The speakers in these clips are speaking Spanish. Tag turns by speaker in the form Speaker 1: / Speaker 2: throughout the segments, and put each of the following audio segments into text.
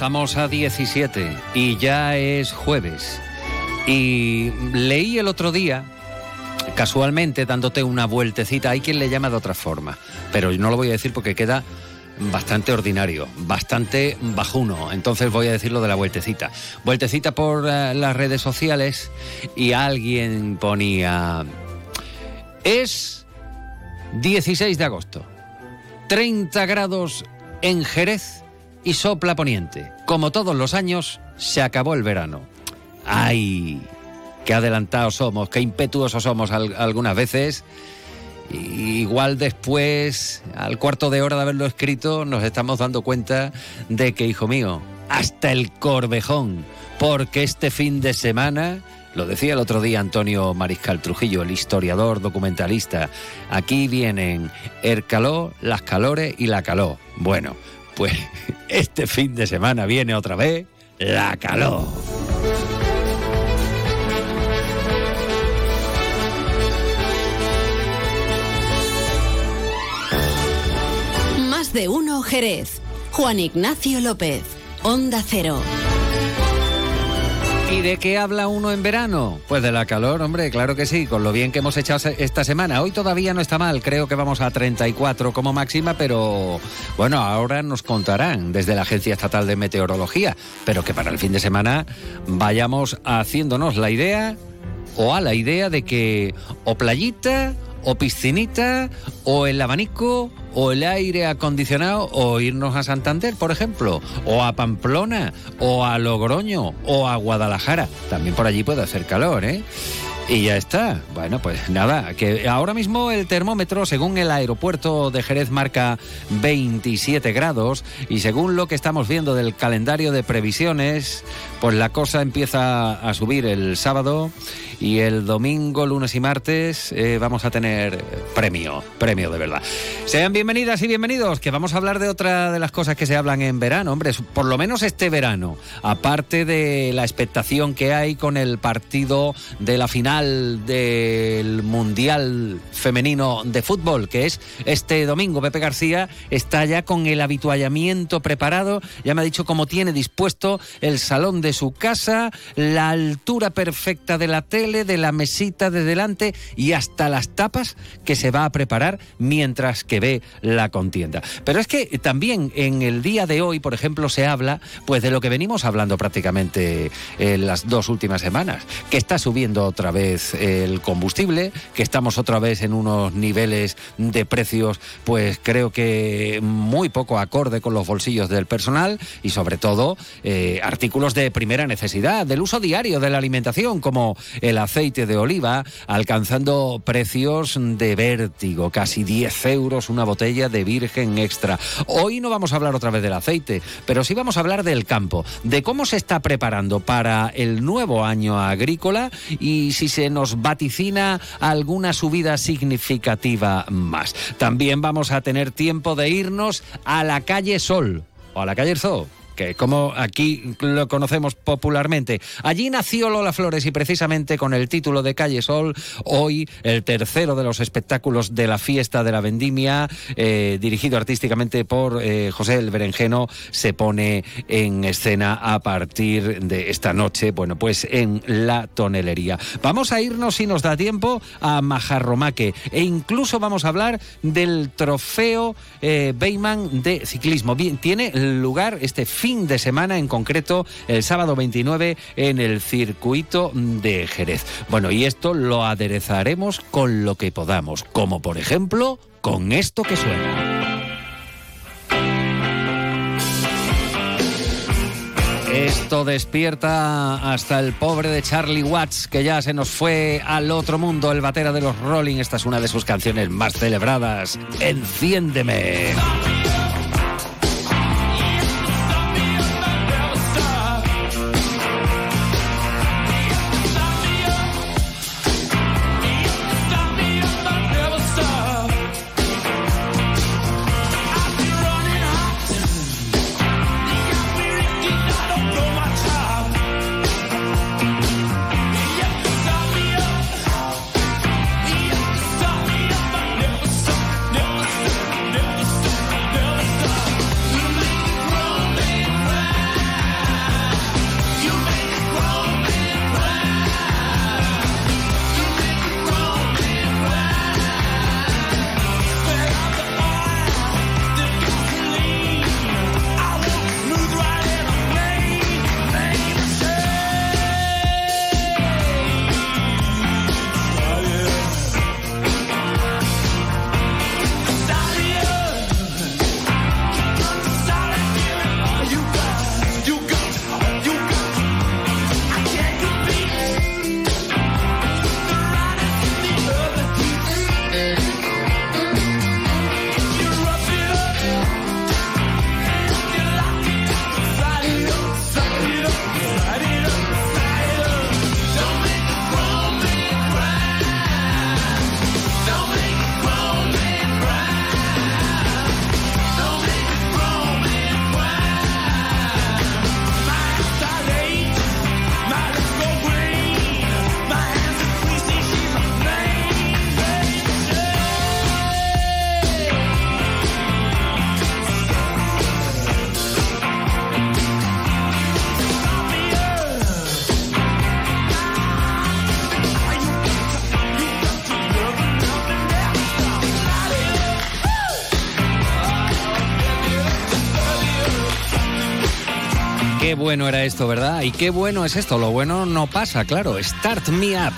Speaker 1: estamos a 17 y ya es jueves. Y leí el otro día, casualmente dándote una vueltecita, hay quien le llama de otra forma, pero no lo voy a decir porque queda bastante ordinario, bastante bajuno. Entonces voy a decirlo de la vueltecita. Vueltecita por eh, las redes sociales y alguien ponía... Es 16 de agosto, 30 grados en Jerez y sopla poniente. Como todos los años, se acabó el verano. ¡Ay! Qué adelantados somos, qué impetuosos somos algunas veces. igual después, al cuarto de hora de haberlo escrito, nos estamos dando cuenta de que, hijo mío, hasta el corvejón, porque este fin de semana lo decía el otro día Antonio Mariscal Trujillo, el historiador documentalista. Aquí vienen el calor, las calores y la calor. Bueno, pues este fin de semana viene otra vez la calor.
Speaker 2: Más de uno Jerez. Juan Ignacio López. Onda Cero.
Speaker 1: ¿Y de qué habla uno en verano? Pues de la calor, hombre, claro que sí, con lo bien que hemos echado esta semana. Hoy todavía no está mal, creo que vamos a 34 como máxima, pero bueno, ahora nos contarán desde la Agencia Estatal de Meteorología, pero que para el fin de semana vayamos haciéndonos la idea o a la idea de que o playita o piscinita o el abanico o el aire acondicionado o irnos a Santander, por ejemplo, o a Pamplona, o a Logroño, o a Guadalajara. También por allí puede hacer calor, ¿eh? Y ya está. Bueno, pues nada, que ahora mismo el termómetro, según el aeropuerto de Jerez, marca 27 grados y según lo que estamos viendo del calendario de previsiones, pues la cosa empieza a subir el sábado y el domingo, lunes y martes eh, vamos a tener premio, premio de verdad. Sean bienvenidas y bienvenidos, que vamos a hablar de otra de las cosas que se hablan en verano, hombre, por lo menos este verano, aparte de la expectación que hay con el partido de la final del Mundial Femenino de Fútbol, que es este domingo. Pepe García está ya con el habituallamiento preparado, ya me ha dicho cómo tiene dispuesto el salón de su casa, la altura perfecta de la tele, de la mesita de delante y hasta las tapas que se va a preparar mientras que ve la contienda. Pero es que también en el día de hoy, por ejemplo, se habla pues de lo que venimos hablando prácticamente en las dos últimas semanas, que está subiendo otra vez el combustible, que estamos otra vez en unos niveles de precios pues creo que muy poco acorde con los bolsillos del personal y sobre todo eh, artículos de primera necesidad, del uso diario de la alimentación como el aceite de oliva, alcanzando precios de vértigo, casi 10 euros una botella de virgen extra. Hoy no vamos a hablar otra vez del aceite, pero sí vamos a hablar del campo, de cómo se está preparando para el nuevo año agrícola y si se nos vaticina alguna subida significativa más. También vamos a tener tiempo de irnos a la calle Sol o a la calle Zoo como aquí lo conocemos popularmente. Allí nació Lola Flores y precisamente con el título de Calle Sol, hoy el tercero de los espectáculos de la fiesta de la vendimia, eh, dirigido artísticamente por eh, José el Berenjeno, se pone en escena a partir de esta noche, bueno, pues en la tonelería. Vamos a irnos, si nos da tiempo, a Majarromaque e incluso vamos a hablar del trofeo eh, de ciclismo. Bien, tiene lugar este fin de semana, en concreto el sábado 29 en el circuito de Jerez. Bueno, y esto lo aderezaremos con lo que podamos, como por ejemplo con esto que suena. Esto despierta hasta el pobre de Charlie Watts, que ya se nos fue al otro mundo, el batera de los Rolling. Esta es una de sus canciones más celebradas. Enciéndeme. Bueno era esto, ¿verdad? Y qué bueno es esto. Lo bueno no pasa, claro. Start Me Up.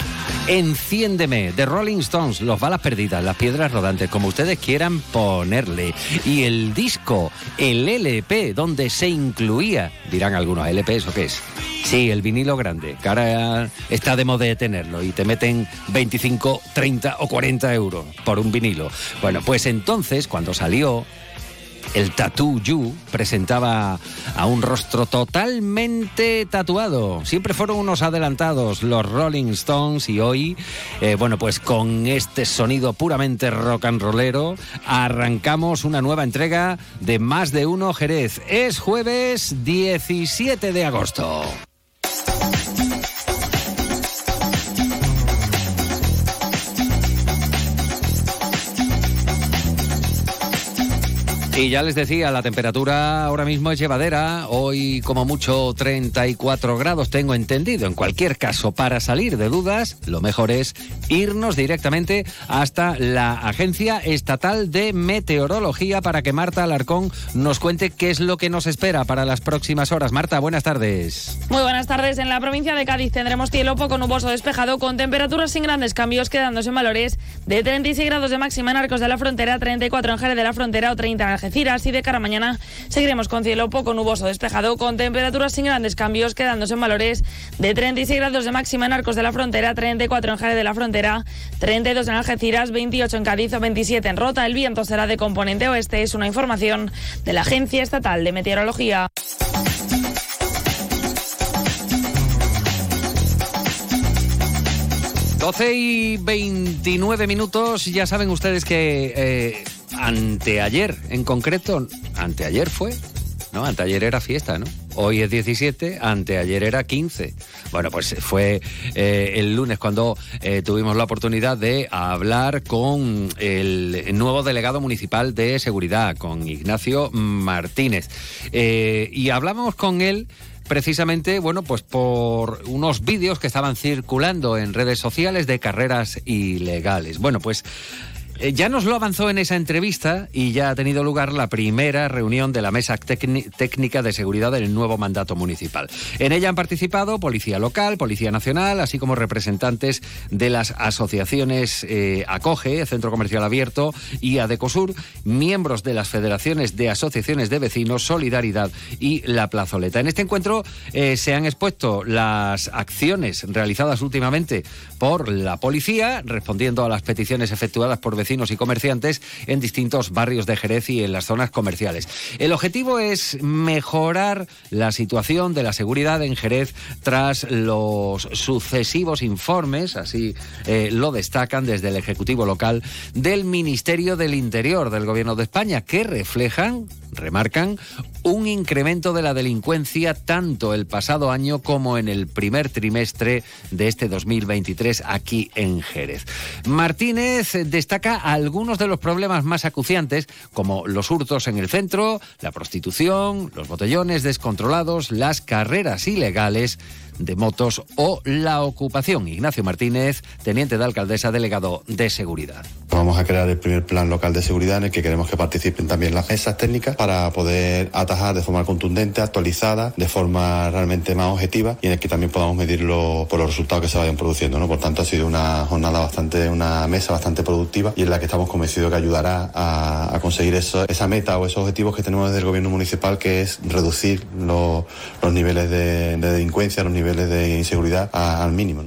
Speaker 1: Enciéndeme. De Rolling Stones. Los balas perdidas, las piedras rodantes, como ustedes quieran ponerle. Y el disco, el LP, donde se incluía, dirán algunos, ¿LP eso qué es? Sí, el vinilo grande, que ahora está de moda de tenerlo y te meten 25, 30 o 40 euros por un vinilo. Bueno, pues entonces, cuando salió, el Tattoo You presentaba a un rostro totalmente tatuado. Siempre fueron unos adelantados los Rolling Stones y hoy, eh, bueno, pues con este sonido puramente rock and rollero, arrancamos una nueva entrega de Más de Uno Jerez. Es jueves 17 de agosto. Y ya les decía, la temperatura ahora mismo es llevadera, hoy como mucho 34 grados tengo entendido. En cualquier caso, para salir de dudas, lo mejor es irnos directamente hasta la Agencia Estatal de Meteorología para que Marta Alarcón nos cuente qué es lo que nos espera para las próximas horas. Marta, buenas tardes.
Speaker 3: Muy buenas tardes. En la provincia de Cádiz tendremos cielo poco nuboso despejado con temperaturas sin grandes cambios quedándose en valores de 36 grados de máxima en Arcos de la Frontera, 34 en Jerez de la Frontera o 30 en Algeciras y de cara a mañana seguiremos con cielo poco nuboso despejado con temperaturas sin grandes cambios quedándose en valores de 36 grados de máxima en Arcos de la Frontera, 34 en Jerez de la Frontera, 32 en Algeciras, 28 en Cádiz o 27 en Rota. El viento será de componente oeste. Es una información de la Agencia Estatal de Meteorología.
Speaker 1: Doce y 29 minutos, ya saben ustedes que eh, anteayer en concreto, anteayer fue, ¿no? Anteayer era fiesta, ¿no? Hoy es 17, anteayer era 15. Bueno, pues fue eh, el lunes cuando eh, tuvimos la oportunidad de hablar con el nuevo delegado municipal de seguridad, con Ignacio Martínez. Eh, y hablamos con él precisamente, bueno, pues por unos vídeos que estaban circulando en redes sociales de carreras ilegales. Bueno, pues ya nos lo avanzó en esa entrevista y ya ha tenido lugar la primera reunión de la Mesa Técnica de Seguridad del nuevo mandato municipal. En ella han participado Policía Local, Policía Nacional, así como representantes de las asociaciones eh, ACOGE, Centro Comercial Abierto y ADECOSUR, miembros de las federaciones de asociaciones de vecinos, Solidaridad y La Plazoleta. En este encuentro eh, se han expuesto las acciones realizadas últimamente por la policía, respondiendo a las peticiones efectuadas por y comerciantes en distintos barrios de Jerez y en las zonas comerciales. El objetivo es mejorar la situación de la seguridad en Jerez tras los sucesivos informes, así eh, lo destacan desde el Ejecutivo local del Ministerio del Interior del Gobierno de España, que reflejan remarcan un incremento de la delincuencia tanto el pasado año como en el primer trimestre de este 2023 aquí en Jerez. Martínez destaca algunos de los problemas más acuciantes como los hurtos en el centro, la prostitución, los botellones descontrolados, las carreras ilegales de motos o la ocupación. Ignacio Martínez, teniente de alcaldesa, delegado de seguridad.
Speaker 4: Vamos a crear el primer plan local de seguridad en el que queremos que participen también las mesas técnicas para poder atajar de forma contundente, actualizada, de forma realmente más objetiva y en el que también podamos medirlo por los resultados que se vayan produciendo. ¿no? Por tanto, ha sido una jornada bastante, una mesa bastante productiva y en la que estamos convencidos que ayudará a, conseguir eso, esa meta o esos objetivos que tenemos desde el gobierno municipal, que es reducir los, niveles de, delincuencia, los niveles de inseguridad al mínimo.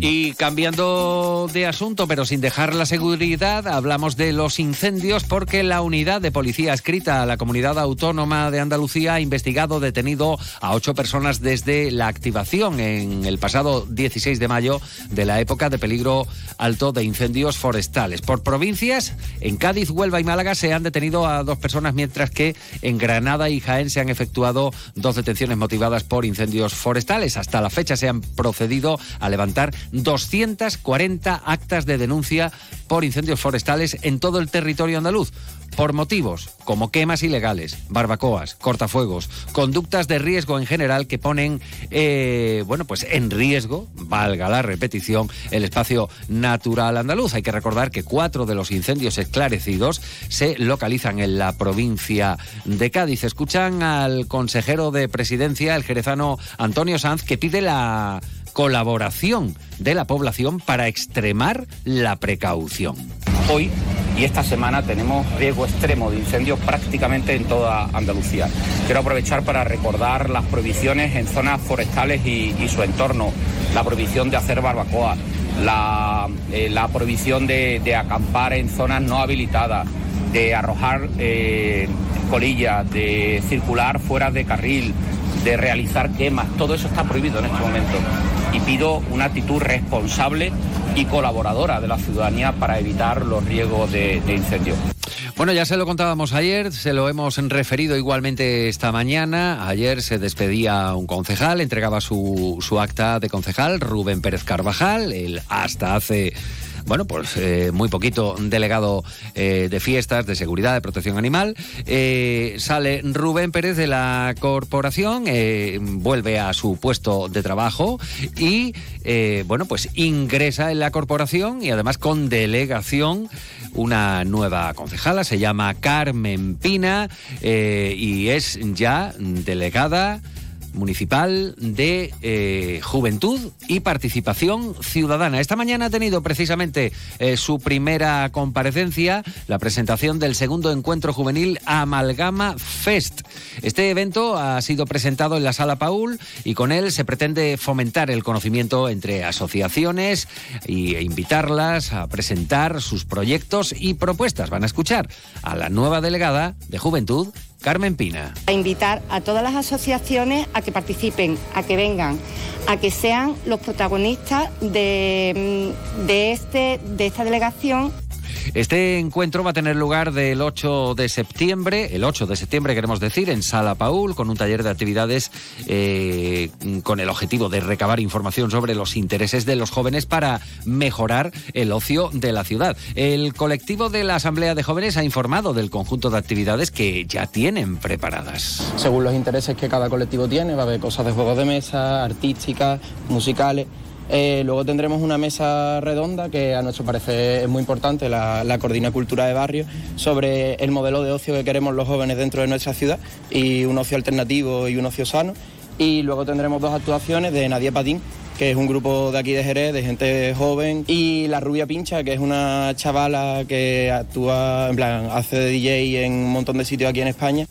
Speaker 1: Y cambiando de asunto, pero sin dejar la seguridad, hablamos de los incendios porque la unidad de policía escrita a la comunidad autónoma de Andalucía ha investigado, detenido a ocho personas desde la activación en el pasado 16 de mayo de la época de peligro alto de incendios forestales. Por provincias, en Cádiz, Huelva y Málaga se han detenido a dos personas, mientras que en Granada y Jaén se han efectuado dos detenciones motivadas por incendios forestales. Hasta la fecha se han procedido a levantar 240 actas de denuncia por incendios forestales en todo el territorio andaluz por motivos como quemas ilegales, barbacoas, cortafuegos, conductas de riesgo en general que ponen, eh, bueno, pues en riesgo, valga la repetición, el espacio natural andaluz. Hay que recordar que cuatro de los incendios esclarecidos se localizan en la provincia de Cádiz. Escuchan al consejero de presidencia, el jerezano Antonio Sanz, que pide la colaboración de la población para extremar la precaución.
Speaker 5: Hoy y esta semana tenemos riesgo extremo de incendios prácticamente en toda Andalucía. Quiero aprovechar para recordar las prohibiciones en zonas forestales y, su entorno, la prohibición de hacer barbacoa, la, eh, prohibición de, acampar en zonas no habilitadas, de arrojar eh, colillas, de circular fuera de carril, de realizar quemas, todo eso está prohibido en este momento. Y pido una actitud responsable y colaboradora de la ciudadanía para evitar los riesgos de, de incendio.
Speaker 1: Bueno, ya se lo contábamos ayer, se lo hemos referido igualmente esta mañana. Ayer se despedía un concejal, entregaba su, su acta de concejal, Rubén Pérez Carvajal, él hasta hace bueno, pues eh, muy poquito delegado eh, de fiestas, de seguridad, de protección animal. Eh, sale Rubén Pérez de la corporación, vuelve a su puesto de trabajo y, bueno, pues ingresa en la corporación y además con delegación una nueva concejala, se llama Carmen Pina y es ya delegada Municipal de eh, Juventud y Participación Ciudadana. Esta mañana ha tenido precisamente eh, su primera comparecencia, la presentación del segundo encuentro juvenil Amalgama Fest. Este evento ha sido presentado en la Sala Paul y con él se pretende fomentar el conocimiento entre asociaciones e invitarlas a presentar sus proyectos y propuestas. Van a escuchar a la nueva delegada de Juventud Carmen Pina.
Speaker 6: A invitar a todas las asociaciones a que participen, a que vengan, a que sean los protagonistas de, mm, de, este, de esta delegación
Speaker 1: este encuentro va a tener lugar del 8 de septiembre, el 8 de septiembre queremos decir, en Sala Paul, con un taller de actividades eh, con el objetivo de recabar información sobre los intereses de los jóvenes para mejorar el ocio de la ciudad. El colectivo de la Asamblea de Jóvenes ha informado del conjunto de actividades que ya tienen preparadas.
Speaker 7: Según los intereses que cada colectivo tiene, va a haber cosas de juegos de mesa, artísticas, musicales eh, luego tendremos una mesa redonda que a nuestro parecer es muy importante, la, la Coordina Cultura de Barrio, sobre el modelo de ocio que queremos los jóvenes dentro de nuestra ciudad y un ocio alternativo y un ocio sano. Y luego tendremos dos actuaciones de Nadia Patín, que es un grupo de aquí de Jerez, de gente joven, y La Rubia Pincha, que es una chavala que actúa, en plan, hace de DJ en un montón de sitios aquí en España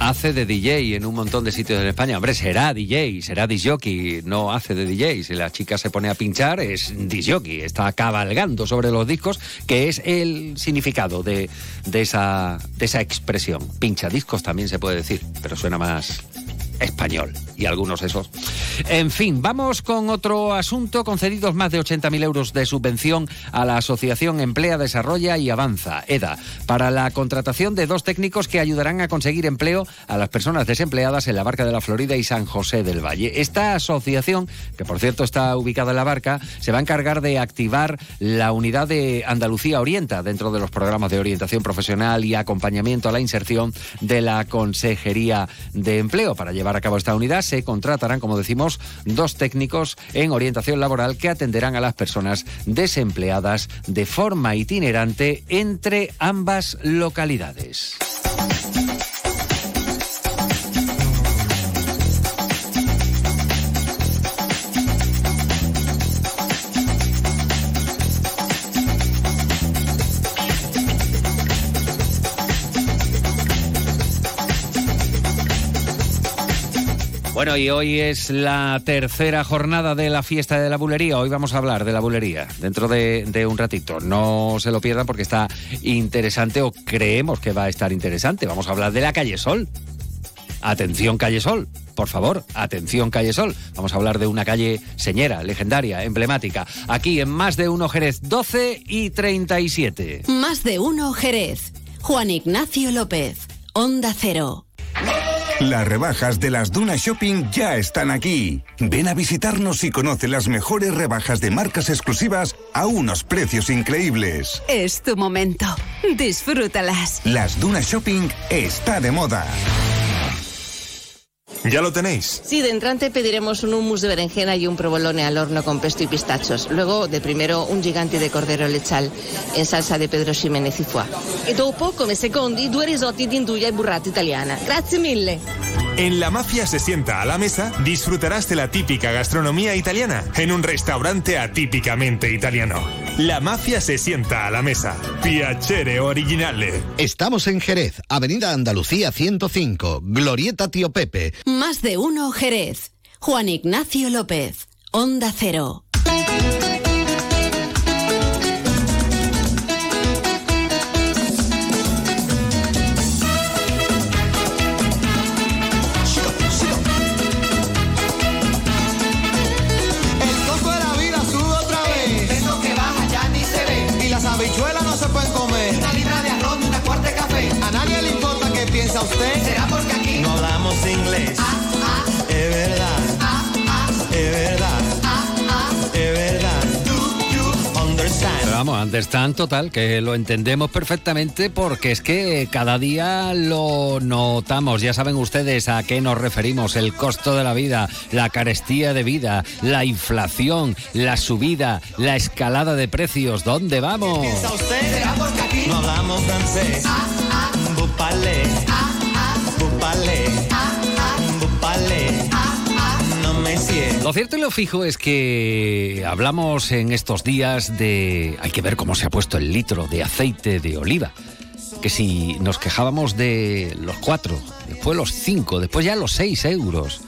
Speaker 1: hace de DJ en un montón de sitios en España. Hombre, será DJ, será disjockey, no hace de DJ. Si la chica se pone a pinchar, es disjockey, está cabalgando sobre los discos, que es el significado de, de, esa, de esa expresión. Pincha discos también se puede decir, pero suena más español y algunos esos. En fin, vamos con otro asunto. Concedidos más de 80.000 euros de subvención a la Asociación Emplea, Desarrolla y Avanza, EDA, para la contratación de dos técnicos que ayudarán a conseguir empleo a las personas desempleadas en la Barca de la Florida y San José del Valle. Esta asociación, que por cierto está ubicada en la Barca, se va a encargar de activar la unidad de Andalucía Orienta dentro de los programas de orientación profesional y acompañamiento a la inserción de la Consejería de Empleo para llevar a cabo esta unidad se contratarán, como decimos, dos técnicos en orientación laboral que atenderán a las personas desempleadas de forma itinerante entre ambas localidades. Bueno, y hoy es la tercera jornada de la fiesta de la bulería. Hoy vamos a hablar de la bulería dentro de, un ratito. No se lo pierdan porque está interesante o creemos que va a estar interesante. Vamos a hablar de la calle Sol. Atención, calle Sol. Por favor, atención, calle Sol. Vamos a hablar de una calle señera, legendaria, emblemática. Aquí en Más de Uno Jerez, 12 y 37.
Speaker 2: Más de Uno Jerez. Juan Ignacio López. Onda Cero.
Speaker 8: Las rebajas de las Dunas Shopping ya están aquí. Ven a visitarnos y conoce las mejores rebajas de marcas exclusivas a unos precios increíbles.
Speaker 2: Es tu momento. Disfrútalas.
Speaker 8: Las Dunas Shopping está de moda.
Speaker 9: ¿Ya lo tenéis?
Speaker 10: Sí, de entrante pediremos un hummus de berenjena y un provolone al horno con pesto y pistachos. Luego, de primero, un gigante de cordero lechal en salsa de Pedro Ximénez y foie. E dopo, come secondi, due risotti di induja e burrata italiana. Grazie mille.
Speaker 9: En La Mafia se sienta a la mesa, disfrutarás de la típica gastronomía italiana en un restaurante atípicamente italiano. La Mafia se sienta a la mesa. Piacere originale.
Speaker 11: Estamos en Jerez, Avenida Andalucía 105, Glorieta Tío Pepe.
Speaker 2: Más de uno Jerez. Juan Ignacio López. Onda Cero.
Speaker 12: El
Speaker 1: vamos, understand total, que lo entendemos perfectamente porque es que cada día lo notamos. Ya saben ustedes a qué nos referimos. El costo de la vida, la carestía de vida, la inflación, la subida, la escalada de precios. ¿Dónde vamos?
Speaker 12: ¿Piensa usted? Será porque aquí no hablamos francés. Bupale. Bupale. Bupale.
Speaker 1: Lo cierto y lo fijo es que hablamos en estos días de... Hay que ver cómo se ha puesto el litro de aceite de oliva. Que si nos quejábamos de los cuatro, después los cinco, después ya los seis euros.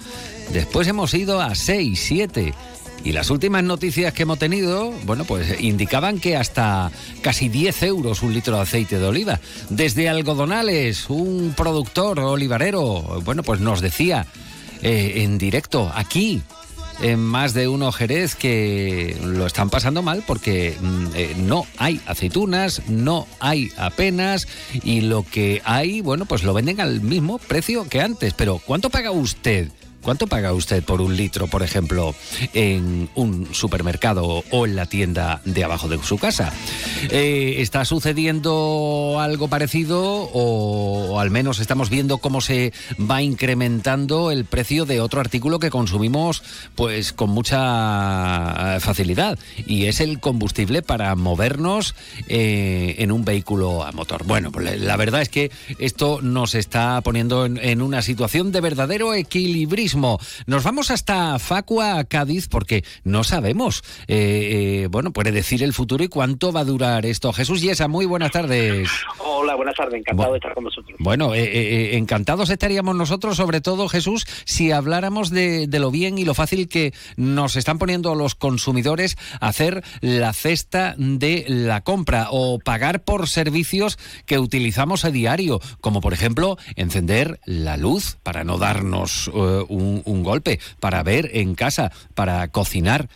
Speaker 1: Después hemos ido a seis, siete. Y las últimas noticias que hemos tenido, bueno, pues indicaban que hasta casi 10 euros un litro de aceite de oliva. Desde Algodonales, un productor olivarero, bueno, pues nos decía eh, en directo, aquí, en más de uno Jerez, que lo están pasando mal porque mm, eh, no hay aceitunas, no hay apenas, y lo que hay, bueno, pues lo venden al mismo precio que antes. Pero, ¿cuánto paga usted? ¿Cuánto paga usted por un litro, por ejemplo, en un supermercado o en la tienda de abajo de su casa? Eh, ¿Está sucediendo algo parecido o, al menos estamos viendo cómo se va incrementando el precio de otro artículo que consumimos pues con mucha eh, facilidad y es el combustible para movernos eh, en un vehículo a motor? Bueno, pues la verdad es que esto nos está poniendo en, en una situación de verdadero equilibrismo. Nos vamos hasta Facua, Cádiz, porque no sabemos, eh, eh, bueno, puede decir el futuro y cuánto va a durar esto. Jesús Yesa, muy buenas tardes.
Speaker 13: Hola, buenas tardes, encantado de estar con vosotros.
Speaker 1: Bueno, eh, encantados estaríamos nosotros, sobre todo Jesús, si habláramos de, de lo bien y lo fácil que nos están poniendo los consumidores a hacer la cesta de la compra o pagar por servicios que utilizamos a diario, como por ejemplo encender la luz para no darnos un, un golpe, para ver en casa, para cocinar.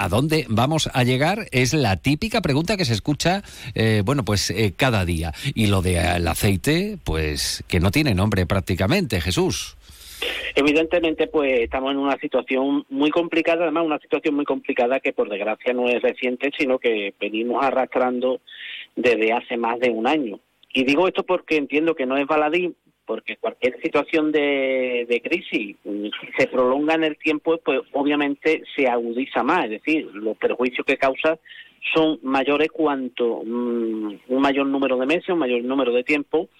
Speaker 1: ¿A dónde vamos a llegar? Es la típica pregunta que se escucha, eh, bueno, pues eh, cada día. Y lo del aceite, pues que no tiene nombre prácticamente, Jesús.
Speaker 13: Evidentemente, pues estamos en una situación muy complicada, además una situación muy complicada que por desgracia no es reciente, sino que venimos arrastrando desde hace más de un año. Y digo esto porque entiendo que no es baladí, porque cualquier situación de, de crisis mm, si se prolonga en el tiempo, pues obviamente se agudiza más, es decir, los perjuicios que causa son mayores cuanto mm, un mayor número de meses, un mayor número de tiempo,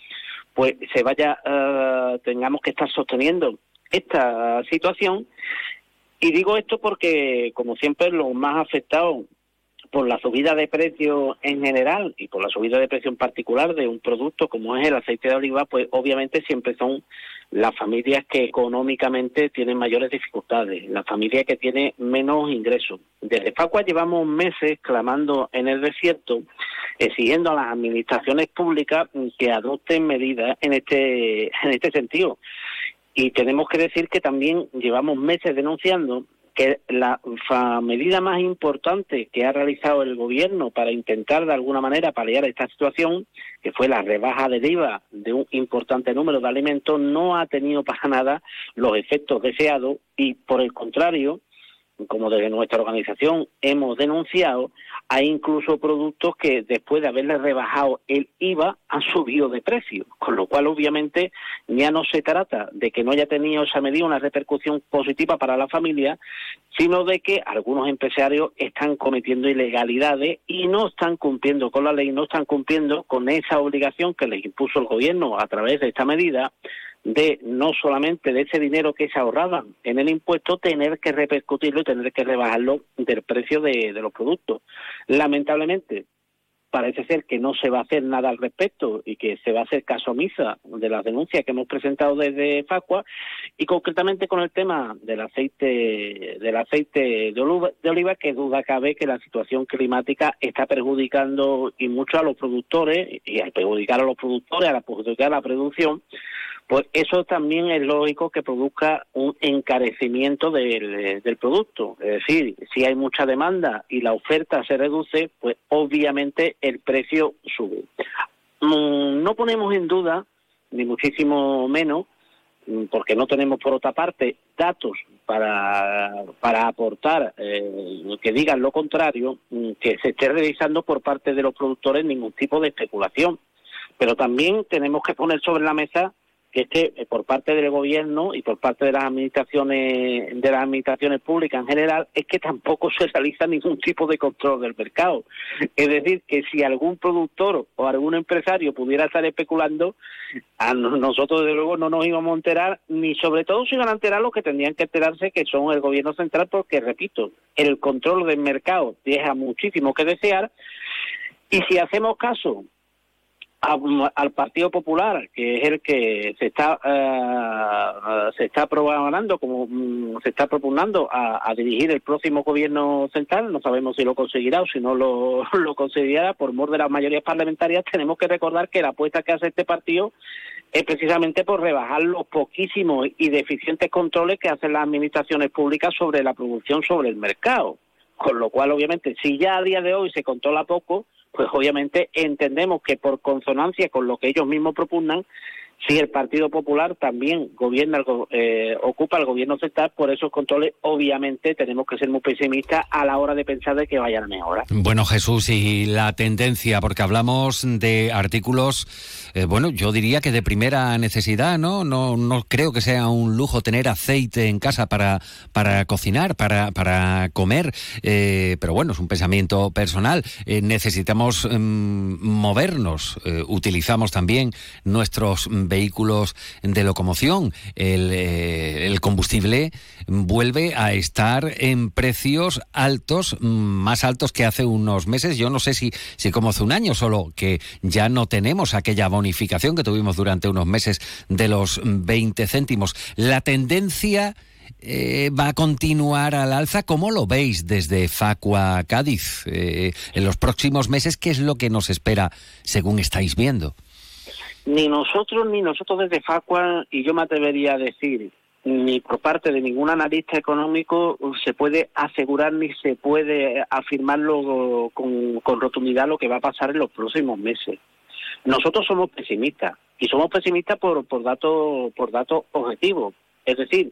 Speaker 13: pues se vaya, eh, tengamos que estar sosteniendo esta situación. Y digo esto porque, como siempre, los más afectados por la subida de precio en general y por la subida de precio en particular de un producto como es el aceite de oliva, pues obviamente siempre son las familias que económicamente tienen mayores dificultades, las familias que tienen menos ingresos. Desde Facua llevamos meses clamando en el desierto, exigiendo a las administraciones públicas que adopten medidas en este, en este sentido. Y tenemos que decir que también llevamos meses denunciando que la medida más importante que ha realizado el gobierno para intentar de alguna manera paliar esta situación, que fue la rebaja del IVA de un importante número de alimentos, no ha tenido para nada los efectos deseados y por el contrario, como desde nuestra organización hemos denunciado, hay incluso productos que después de haberle rebajado el IVA han subido de precio, con lo cual obviamente ya no se trata de que no haya tenido esa medida una repercusión positiva para la familia, sino de que algunos empresarios están cometiendo ilegalidades y no están cumpliendo con la ley, no están cumpliendo con esa obligación que les impuso el gobierno a través de esta medida de no solamente de ese dinero que se ahorraban en el impuesto, tener que repercutirlo y tener que rebajarlo del precio de, los productos. Lamentablemente, parece ser que no se va a hacer nada al respecto y que se va a hacer caso omisa de las denuncias que hemos presentado desde Facua y concretamente con el tema del aceite del aceite de oliva, de oliva que duda cabe que la situación climática está perjudicando y mucho a los productores y al perjudicar a los productores, a la perjudicar a la producción pues eso también es lógico que produzca un encarecimiento del, del producto. Es decir, si hay mucha demanda y la oferta se reduce, pues obviamente el precio sube. Mm, No ponemos en duda, ni muchísimo menos, mm, porque no tenemos por otra parte datos para, para aportar eh, que digan lo contrario, mm, que se esté realizando por parte de los productores ningún tipo de especulación. Pero también tenemos que poner sobre la mesa que es que eh, por parte del gobierno y por parte de las administraciones de las administraciones públicas en general es que tampoco se realiza ningún tipo de control del mercado. Es decir, que si algún productor o algún empresario pudiera estar especulando, nosotros desde luego no nos íbamos a enterar, ni sobre todo se iban a enterar los que tendrían que enterarse, que son el gobierno central, porque repito, el control del mercado deja muchísimo que desear. Y si hacemos caso al Partido Popular, que es el que se está eh, se está programando, como mm, se está propugnando a, a dirigir el próximo gobierno central. No sabemos si lo conseguirá o si no lo, lo conseguirá. Por mor de las mayorías parlamentarias, tenemos que recordar que la apuesta que hace este partido es precisamente por rebajar los poquísimos y deficientes controles que hacen las administraciones públicas sobre la producción sobre el mercado. Con lo cual, obviamente, si ya a día de hoy se controla poco, pues obviamente entendemos que por consonancia con lo que ellos mismos propugnan, si el Partido Popular también gobierna, eh, ocupa el gobierno central, por esos controles, obviamente tenemos que ser muy pesimistas a la hora de pensar de que vayan a.
Speaker 1: Bueno, Jesús, y la tendencia, porque hablamos de artículos, eh, bueno, yo diría que de primera necesidad, ¿no? No, no creo que sea un lujo tener aceite en casa para, para cocinar, para, para comer, eh, pero bueno, es un pensamiento personal. Eh, necesitamos mm, movernos, eh, utilizamos también nuestros vehículos de locomoción. El, eh, el combustible vuelve a estar en precios altos, mm, más altos que hace unos meses. Yo no sé si, si como hace un año, solo que ya no tenemos aquella bonificación que tuvimos durante unos meses de los 20 céntimos. La tendencia eh, va a continuar al alza. ¿Cómo lo veis desde Facua Cádiz? Eh, en los próximos meses, ¿qué es lo que nos espera según estáis viendo?
Speaker 13: Ni nosotros, ni nosotros desde Facua, y yo me atrevería a decir, ni por parte de ningún analista económico se puede asegurar ni se puede afirmarlo con, con rotundidad lo que va a pasar en los próximos meses. Nosotros somos pesimistas y somos pesimistas por, por datos por datos objetivos. Es decir,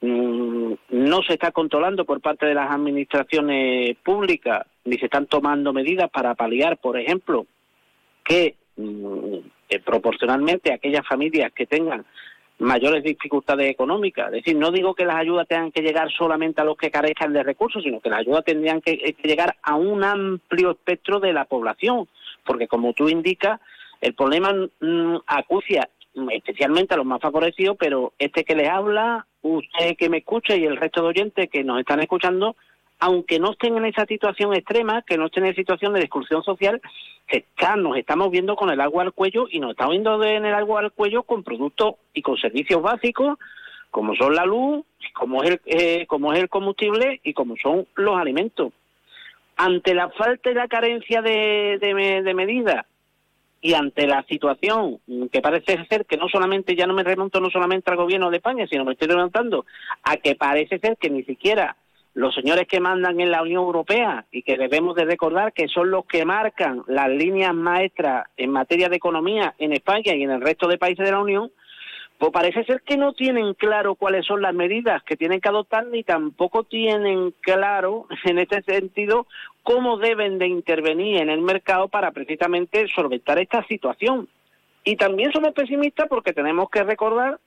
Speaker 13: mm, no se está controlando por parte de las administraciones públicas ni se están tomando medidas para paliar, por ejemplo, que eh, proporcionalmente aquellas familias que tengan mayores dificultades económicas. Es decir, no digo que las ayudas tengan que llegar solamente a los que carezcan de recursos, sino que las ayudas tendrían que, eh, llegar a un amplio espectro de la población, porque como tú indicas, el problema mm, acucia mm, especialmente a los más favorecidos, pero este que les habla, usted que me escucha y el resto de oyentes que nos están escuchando, aunque no estén en esa situación extrema, que no estén en situación de exclusión social, nos estamos viendo con el agua al cuello y nos estamos viendo en el agua al cuello con productos y con servicios básicos como son la luz, como es el, eh, como es el combustible y como son los alimentos. Ante la falta y la carencia de, de, de medidas y ante la situación que parece ser que no solamente, ya no me remonto no solamente al gobierno de España, sino me estoy remontando a que parece ser que ni siquiera los señores que mandan en la Unión Europea y que debemos de recordar que son los que marcan las líneas maestras en materia de economía en España y en el resto de países de la Unión, pues parece ser que no tienen claro cuáles son las medidas que tienen que adoptar ni tampoco tienen claro en este sentido cómo deben de intervenir en el mercado para precisamente solventar esta situación. Y también somos pesimistas porque tenemos que recordar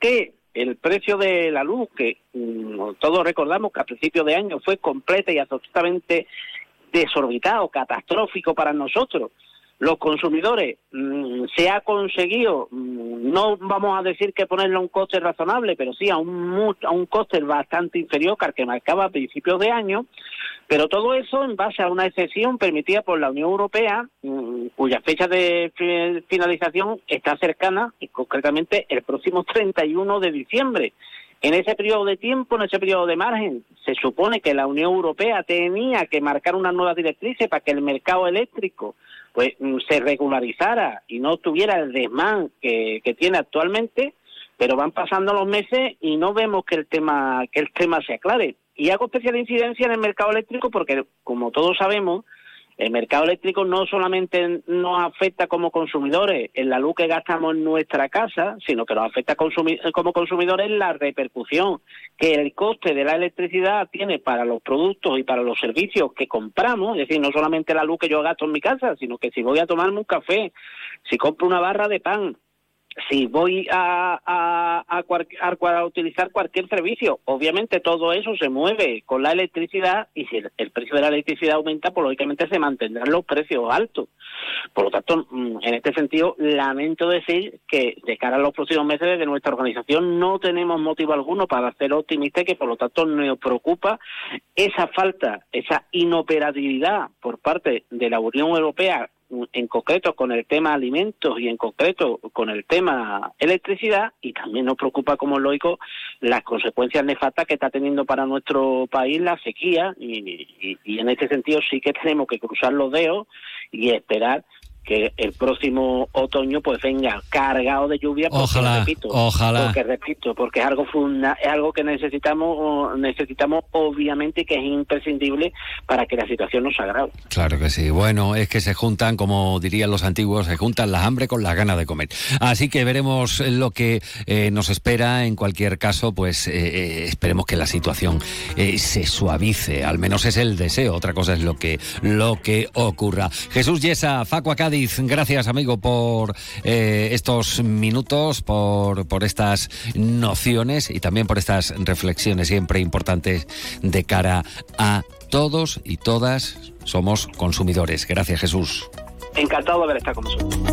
Speaker 13: que el precio de la luz, que mm, todos recordamos que a principio de año fue completa y absolutamente desorbitado, catastrófico para nosotros, los consumidores mm, se ha conseguido, mm, no vamos a decir que ponerle un coste razonable, pero sí a un, a un coste bastante inferior al que marcaba a principios de año, pero todo eso en base a una excepción permitida por la Unión Europea, mm, cuya fecha de finalización está cercana, y concretamente el próximo 31 de diciembre. En ese periodo de tiempo, en ese periodo de margen, se supone que la Unión Europea tenía que marcar unas nuevas directrices para que el mercado eléctrico pues mm, se regularizara y no tuviera el desmán que, que tiene actualmente, pero van pasando los meses y no vemos que el tema que el tema se aclare. Y hago especial incidencia en el mercado eléctrico porque, como todos sabemos, el mercado eléctrico no solamente nos afecta como consumidores en la luz que gastamos en nuestra casa, sino que nos afecta como consumidores en la repercusión que el coste de la electricidad tiene para los productos y para los servicios que compramos, es decir, no solamente la luz que yo gasto en mi casa, sino que si voy a tomarme un café, si compro una barra de pan, si voy a, a, a, utilizar cualquier servicio, obviamente todo eso se mueve con la electricidad y si el, precio de la electricidad aumenta, pues lógicamente se mantendrán los precios altos. Por lo tanto, mm, en este sentido, lamento decir que de cara a los próximos meses desde nuestra organización no tenemos motivo alguno para ser optimistas y que por lo tanto nos preocupa esa falta, esa inoperatividad por parte de la Unión Europea en concreto con el tema alimentos y en concreto con el tema electricidad y también nos preocupa como lógico las consecuencias nefastas que está teniendo para nuestro país la sequía y, y en este sentido sí que tenemos que cruzar los dedos y esperar que el próximo otoño pues venga cargado de lluvia porque
Speaker 1: ojalá,
Speaker 13: repito
Speaker 1: ojalá.
Speaker 13: porque repito porque es algo funda, es algo que necesitamos necesitamos obviamente que es imprescindible para que la situación no se agrave.
Speaker 1: Claro que sí. Bueno es que se juntan como dirían los antiguos se juntan la hambre con las ganas de comer. Así que veremos lo que eh, nos espera. En cualquier caso pues eh, eh, esperemos que la situación se suavice. Al menos es el deseo. Otra cosa es lo que lo que ocurra. Jesús Yesa Facua Cádiz Gracias, amigo, por eh, estos minutos, por, por estas nociones y también por estas reflexiones siempre importantes de cara a todos y todas somos consumidores. Gracias, Jesús.
Speaker 13: Encantado de haber estado con nosotros.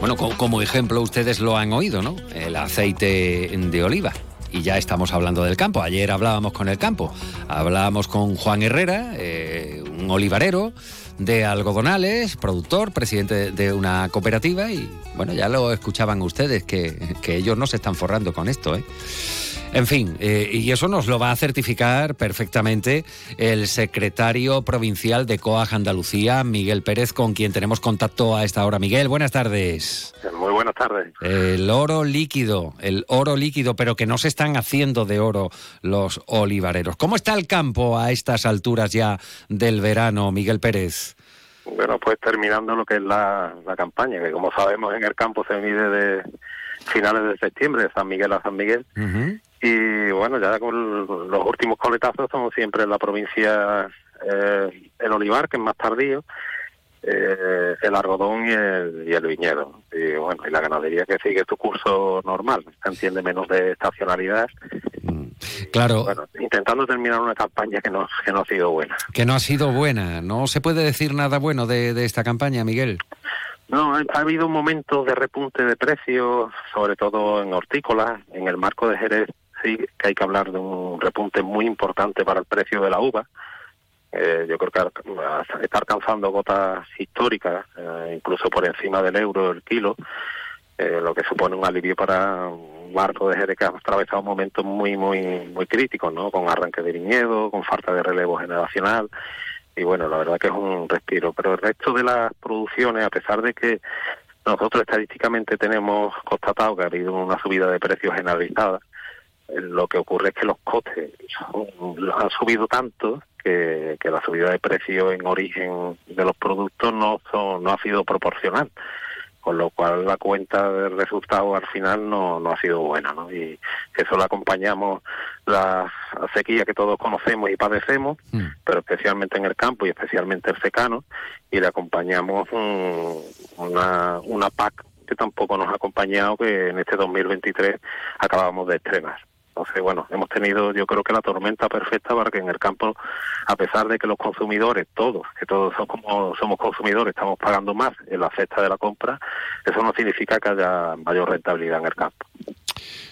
Speaker 1: Bueno, como ejemplo ustedes lo han oído, ¿no? El aceite de oliva y ya estamos hablando del campo. Ayer hablábamos con el campo, hablábamos con Juan Herrera, eh, un olivarero de algodonales, productor, presidente de una cooperativa y bueno, ya lo escuchaban ustedes que, que ellos no se están forrando con esto. ¿eh? En fin, eh, y eso nos lo va a certificar perfectamente el secretario provincial de COAG Andalucía, Miguel Pérez, con quien tenemos contacto a esta hora. Miguel, buenas tardes.
Speaker 14: Muy buenas tardes.
Speaker 1: El oro líquido, el oro líquido, pero que no se están haciendo de oro los olivareros. ¿Cómo está el campo a estas alturas ya del verano, Miguel Pérez?
Speaker 14: Bueno, pues terminando lo que es la, campaña, que como sabemos en el campo se mide de finales de septiembre, de San Miguel a San Miguel. Y bueno, ya con los últimos coletazos estamos siempre en la provincia eh, el olivar, que es más tardío, eh, el algodón y el, viñedo. Y bueno, y la ganadería que sigue su curso normal, entiende menos de estacionalidad.
Speaker 1: Mm, claro.
Speaker 14: Bueno, intentando terminar una campaña que no, que no ha sido buena.
Speaker 1: Que no ha sido buena. ¿No se puede decir nada bueno de, de esta campaña, Miguel?
Speaker 14: No, ha, habido un momento de repunte de precios, sobre todo en hortícolas, en el marco de Jerez sí que hay que hablar de un repunte muy importante para el precio de la uva. Eh, yo creo que está alcanzando cotas históricas, eh, incluso por encima del euro el kilo, eh, lo que supone un alivio para un marco de Jerez que ha atravesado momentos muy, muy, muy críticos, ¿no? Con arranque de viñedo, con falta de relevo generacional. Y bueno, la verdad que es un respiro. Pero el resto de las producciones, a pesar de que nosotros estadísticamente tenemos constatado que ha habido una subida de precios generalizada, lo que ocurre es que los costes son- han subido tanto que, que la subida de precio en origen de los productos no, son, no ha sido proporcional con lo cual la cuenta de resultados al final no, no ha sido buena, ¿no? Y eso lo acompañamos la sequía que todos conocemos y padecemos, pero especialmente en el campo y especialmente el secano, y le acompañamos un- una, una PAC que tampoco nos ha acompañado, que en este 2023 acabamos de estrenar. Entonces, bueno, hemos tenido yo creo que la tormenta perfecta para que en el campo, a pesar de que los consumidores, todos, que todos somos, como somos consumidores, estamos pagando más en la cesta de la compra, eso no significa que haya mayor rentabilidad en el campo.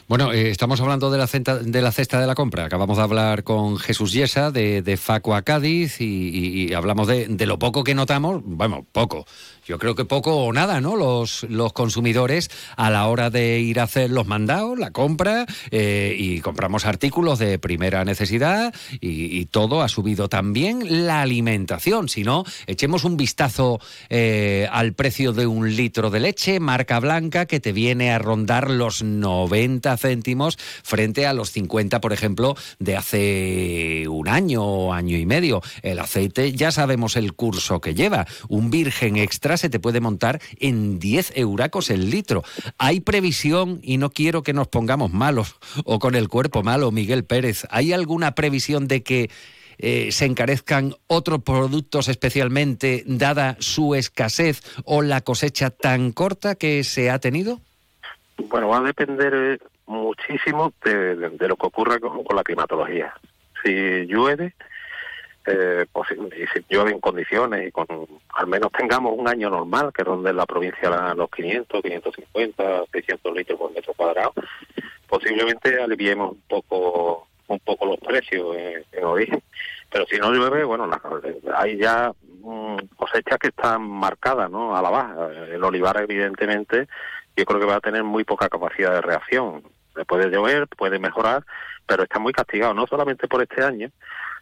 Speaker 1: Bueno, eh, estamos hablando de la, centa- de la cesta de la compra. Acabamos de hablar con Jesús Yesa de, de Facua Cádiz y, hablamos de, de lo poco que notamos, bueno, poco. Yo creo que poco o nada, ¿no? Los, los consumidores a la hora de ir a hacer los mandados, la compra, eh, y compramos artículos de primera necesidad y, y todo ha subido también la alimentación. Si no, echemos un vistazo eh, al precio de un litro de leche, marca blanca, que te viene a rondar los 90 céntimos frente a los 50, por ejemplo, de hace un año o año y medio. El aceite ya sabemos el curso que lleva. Un virgen extra se te puede montar en 10 euracos el litro. Hay previsión, y no quiero que nos pongamos malos o con el cuerpo malo, Miguel Pérez. ¿Hay alguna previsión de que eh, se encarezcan otros productos especialmente dada su escasez o la cosecha tan corta que se ha tenido?
Speaker 14: Bueno, va a depender muchísimo de, de- lo que ocurra con, con la climatología. Si llueve, eh, pues, y si llueve en condiciones y con al menos tengamos un año normal, que ronde en la provincia la- los 500, 550, 600 litros por metro cuadrado, posiblemente aliviemos un poco un poco los precios en, en origen. Pero si no llueve, bueno, la- hay ya mm, cosechas que están marcadas ¿no? a la baja. El olivar, evidentemente, yo creo que va a tener muy poca capacidad de reacción. Le puede llover, puede mejorar, pero está muy castigado, no solamente por este año,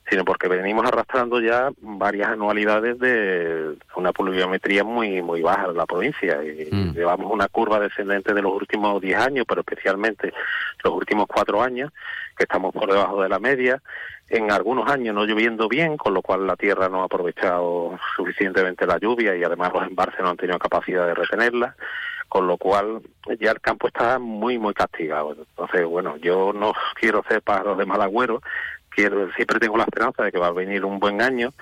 Speaker 14: sino porque venimos arrastrando ya varias anualidades de una pluviometría muy muy baja en la provincia. Y llevamos una curva descendente de los últimos 10 años, pero especialmente los últimos cuatro años, que estamos por debajo de la media, en algunos años no lloviendo bien, con lo cual la tierra no ha aprovechado suficientemente la lluvia y además los embalses no han tenido capacidad de retenerla, con lo cual ya el campo está muy, muy castigado. Entonces, bueno, yo no quiero ser pájaro de mal agüero, quiero, siempre tengo la esperanza de que va a venir un buen año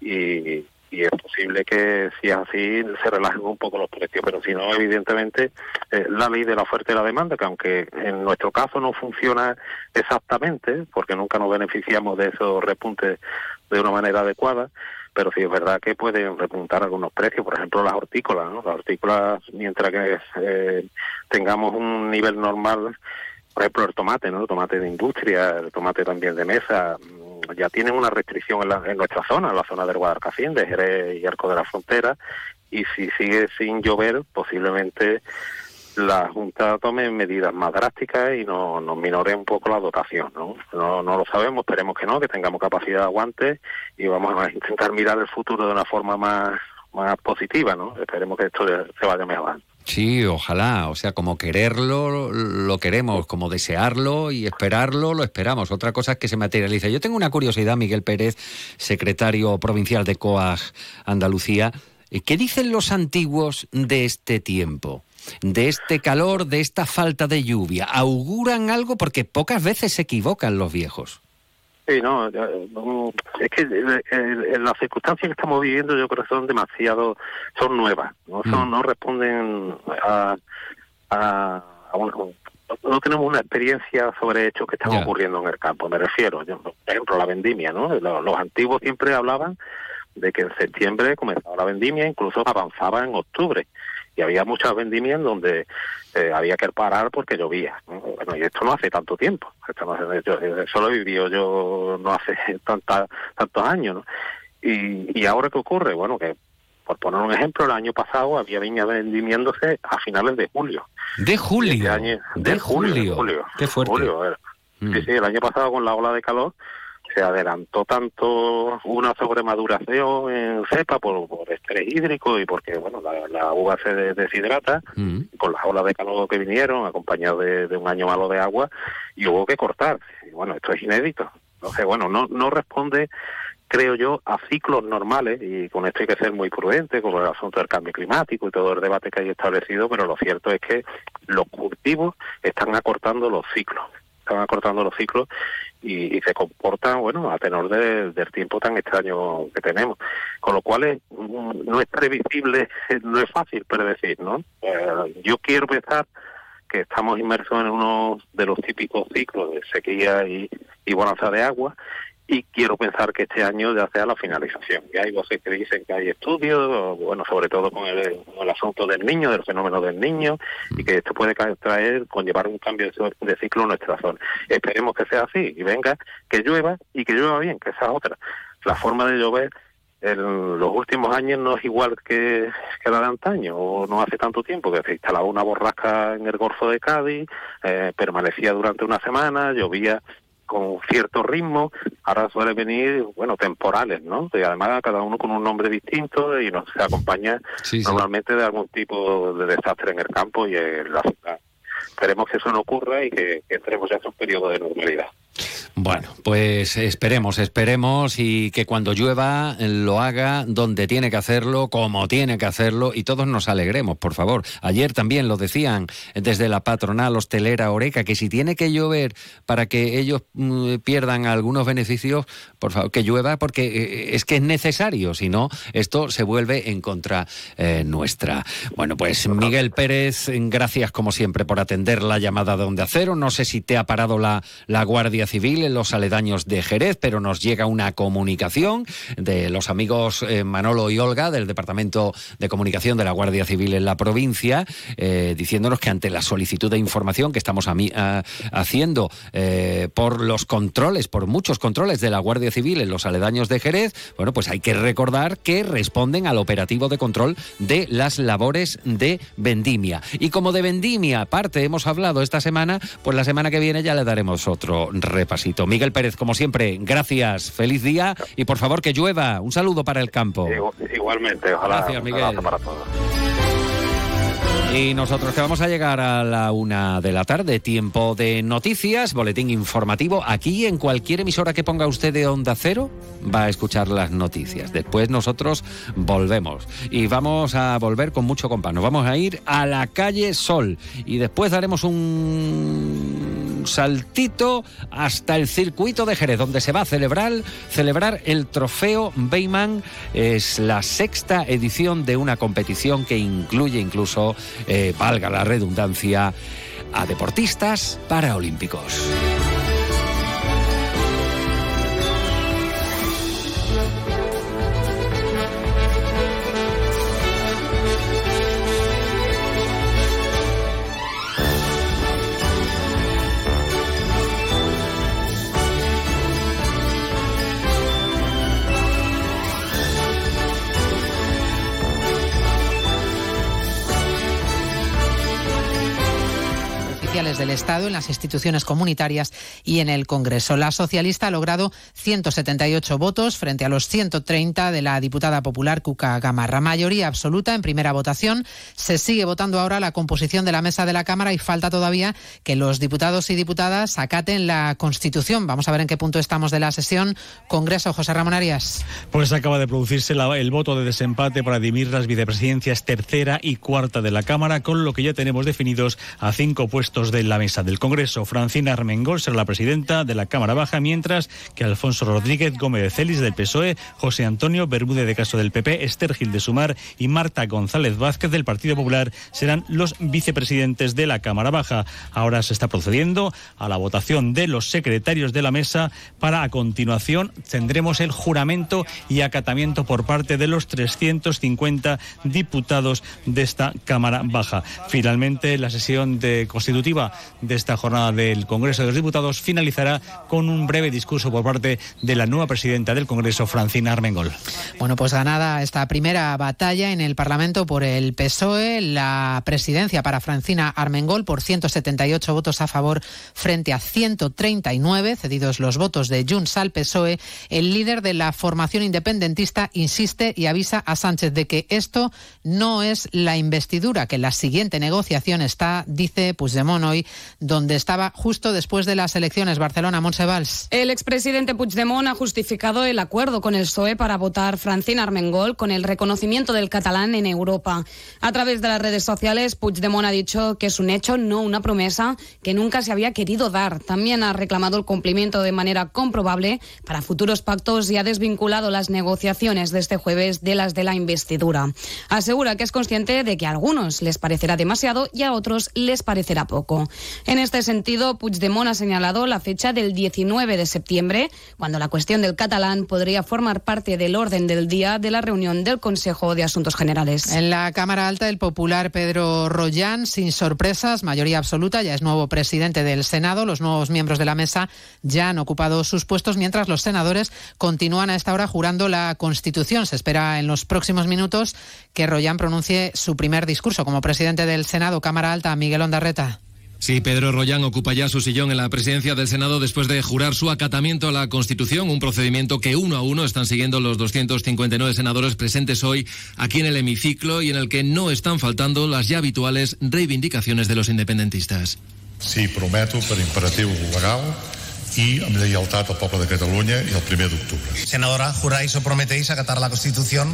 Speaker 14: y, y es posible que si es así se relajen un poco los precios, pero si no, evidentemente, eh, la ley de la oferta y la demanda, que aunque en nuestro caso no funciona exactamente, porque nunca nos beneficiamos de esos repuntes de una manera adecuada, pero sí es verdad que pueden repuntar algunos precios, por ejemplo las hortícolas, ¿no? Las hortícolas, mientras que eh, tengamos un nivel normal, por ejemplo el tomate, ¿no? El tomate de industria, el tomate también de mesa, mm, ya tienen una restricción en, la- en nuestra zona, en la zona del Guadalcacín, de Jerez y Arco de la Frontera, y si sigue sin llover, posiblemente la Junta tome medidas más drásticas y no- nos minore un poco la dotación, ¿no? ¿no? No lo sabemos, esperemos que no, que tengamos capacidad de aguante y vamos a intentar mirar el futuro de una forma más, más positiva, ¿no? Esperemos que esto se vaya mejorando.
Speaker 1: Sí, ojalá. O sea, como quererlo, lo queremos, como desearlo y esperarlo, lo esperamos. Otra cosa es que se materializa. Yo tengo una curiosidad, Miguel Pérez, secretario provincial de COAG Andalucía. ¿Qué dicen los antiguos de este tiempo? De este calor, de esta falta de lluvia. ¿Auguran algo? Porque pocas veces se equivocan los viejos.
Speaker 14: Sí, no, es que eh, las circunstancias que estamos viviendo yo creo que son demasiado, son nuevas, no, son, no responden a, a, no tenemos una experiencia sobre hechos que están ocurriendo en el campo, me refiero, yo, por ejemplo, la vendimia, ¿no? Los, los antiguos siempre hablaban de que en septiembre comenzaba la vendimia, incluso avanzaba en octubre. Y había muchas vendimias en donde eh, había que parar porque llovía. ¿no? Bueno, y esto no hace tanto tiempo. Esto no hace- yo- eso lo he vivido yo no hace tanta, tantos años. ¿no? Y, y ahora qué ocurre? Bueno, que Por poner un ejemplo, el año pasado había viña vendimiéndose a finales de julio.
Speaker 1: De julio.
Speaker 14: Este año- de, julio, de julio.
Speaker 1: Qué fuerte.
Speaker 14: Julio, eh. Sí, sí, el año pasado con la ola de calor se adelantó tanto una sobremaduración en cepa por, por estrés hídrico y porque bueno la, la uva se de- deshidrata con las olas de calor que vinieron acompañadas de, de un año malo de agua y hubo que cortar. Y bueno esto es inédito. Entonces bueno no no responde creo yo a ciclos normales y con esto hay que ser muy prudente con el asunto del cambio climático y todo el debate que hay establecido pero lo cierto es que los cultivos están acortando los ciclos están acortando los ciclos y, y se comportan, bueno, a tenor de- del tiempo tan extraño que tenemos. Con lo cual es, mm, no es previsible, no es fácil predecir, ¿no? Eh, yo quiero pensar que estamos inmersos en uno de los típicos ciclos de sequía y, y bonanza de agua y quiero pensar que este año ya sea la finalización. Y hay voces que dicen que hay estudios, bueno, sobre todo con el, con el asunto del niño, del fenómeno del niño, y que esto puede traer, conllevar un cambio de, ciclo en nuestra zona. Esperemos que sea así y venga, que llueva y que llueva bien, que esa es otra. La forma de llover en los últimos años no es igual que, que la de antaño, o no hace tanto tiempo, que se instalaba una borrasca en el Golfo de Cádiz, eh, permanecía durante una semana, llovía con cierto ritmo, ahora suele venir, bueno, temporales, ¿no? Y además cada uno con un nombre distinto y nos acompaña normalmente de algún tipo de desastre en el campo y en la ciudad. Esperemos que eso no ocurra y que, que entremos ya en un periodo de normalidad.
Speaker 1: Bueno, pues esperemos, esperemos y que cuando llueva lo haga donde tiene que hacerlo, como tiene que hacerlo y todos nos alegremos, por favor. Ayer también lo decían desde la patronal hostelera Oreca que si tiene que llover para que ellos mm, pierdan algunos beneficios, por favor, que llueva porque eh, es que es necesario, si no, esto se vuelve en contra eh, nuestra. Bueno, pues Miguel Pérez, gracias como siempre por atender la llamada de Onda Cero. No sé si te ha parado la, la Guardia Civil los aledaños de Jerez, pero nos llega una comunicación de los amigos eh, Manolo y Olga del Departamento de Comunicación de la Guardia Civil en la provincia, eh, diciéndonos que ante la solicitud de información que estamos a mí- a- haciendo eh, por los controles, por muchos controles de la Guardia Civil en los aledaños de Jerez, bueno, pues hay que recordar que responden al operativo de control de las labores de vendimia. Y como de vendimia parte hemos hablado esta semana, pues la semana que viene ya le daremos otro repasito. Miguel Pérez, como siempre, gracias, feliz día y por favor que llueva. Un saludo para el campo.
Speaker 14: Igualmente, ojalá
Speaker 1: Gracias,
Speaker 14: un
Speaker 1: Miguel.
Speaker 14: para todos.
Speaker 1: Y nosotros que vamos a llegar a la una de la tarde, tiempo de noticias, boletín informativo. Aquí en cualquier emisora que ponga usted de Onda Cero va a escuchar las noticias. Después nosotros volvemos y vamos a volver con mucho compás. Nos vamos a ir a la calle Sol y después daremos un saltito hasta el circuito de Jerez, donde se va a celebrar, celebrar el trofeo Beyman. Es la sexta edición de una competición que incluye incluso, eh, valga la redundancia, a deportistas paraolímpicos.
Speaker 15: Del Estado, en las instituciones comunitarias y en el Congreso. La socialista ha logrado 178 votos frente a los 130 de la diputada popular Cuca Gamarra. Mayoría absoluta en primera votación. Se sigue votando ahora la composición de la mesa de la Cámara y falta todavía que los diputados y diputadas acaten la Constitución. Vamos a ver en qué punto estamos de la sesión. Congreso, José Ramón Arias.
Speaker 16: Pues acaba de producirse el voto de desempate para dirimir las vicepresidencias tercera y cuarta de la Cámara, con lo que ya tenemos definidos a cinco puestos de la mesa del Congreso. Francina Armengol será la presidenta de la Cámara Baja, mientras que Alfonso Rodríguez Gómez de Celis del PSOE, José Antonio Bermúdez de Caso del PP, Esther de Sumar y Marta González Vázquez del Partido Popular serán los vicepresidentes de la Cámara Baja. Ahora se está procediendo a la votación de los secretarios de la mesa para a continuación tendremos el juramento y acatamiento por parte de los 350 diputados de esta Cámara Baja. Finalmente, la sesión de constitutiva de esta jornada del Congreso de los Diputados finalizará con un breve discurso por parte de la nueva presidenta del Congreso, Francina Armengol.
Speaker 15: Bueno, pues ganada esta primera batalla en el Parlamento por el PSOE, la presidencia para Francina Armengol por 178 votos a favor frente a 139, cedidos los votos de Junts al PSOE, el líder de la formación independentista insiste y avisa a Sánchez de que esto no es la investidura, que la siguiente negociación está, dice Puigdemont hoy, donde estaba justo después de las elecciones. Barcelona, Monsevals.
Speaker 17: El expresidente Puigdemont ha justificado el acuerdo con el PSOE para votar Francina Armengol con el reconocimiento del catalán en Europa. A través de las redes sociales, Puigdemont ha dicho que es un hecho, no una promesa, que nunca se había querido dar. También ha reclamado el cumplimiento de manera comprobable para futuros pactos y ha desvinculado las negociaciones de este jueves de las de la investidura. Asegura que es consciente de que a algunos les parecerá demasiado y a otros les parecerá poco. En este sentido, Puigdemont ha señalado la fecha del 19 de septiembre, cuando la cuestión del catalán podría formar parte del orden del día de la reunión del Consejo de Asuntos Generales.
Speaker 15: En la Cámara Alta, el popular Pedro Rollán, sin sorpresas, mayoría absoluta, ya es nuevo presidente del Senado. Los nuevos miembros de la mesa ya han ocupado sus puestos, mientras los senadores continúan a esta hora jurando la Constitución. Se espera en los próximos minutos que Rollán pronuncie su primer discurso como presidente del Senado, Cámara Alta, Miguel Ondarreta.
Speaker 18: Sí, Pedro Rollán ocupa ya su sillón en la presidencia del Senado después de jurar su acatamiento a la Constitución, un procedimiento que uno a uno están siguiendo los 259 senadores presentes hoy aquí en el hemiciclo y en el que no están faltando las ya habituales reivindicaciones de los independentistas.
Speaker 19: Sí, prometo per imperatiu legal i amb lleialtat al poble de Catalunya i el primer d'octubre.
Speaker 20: Senadora, ¿juráis o prometéis acatar la Constitución?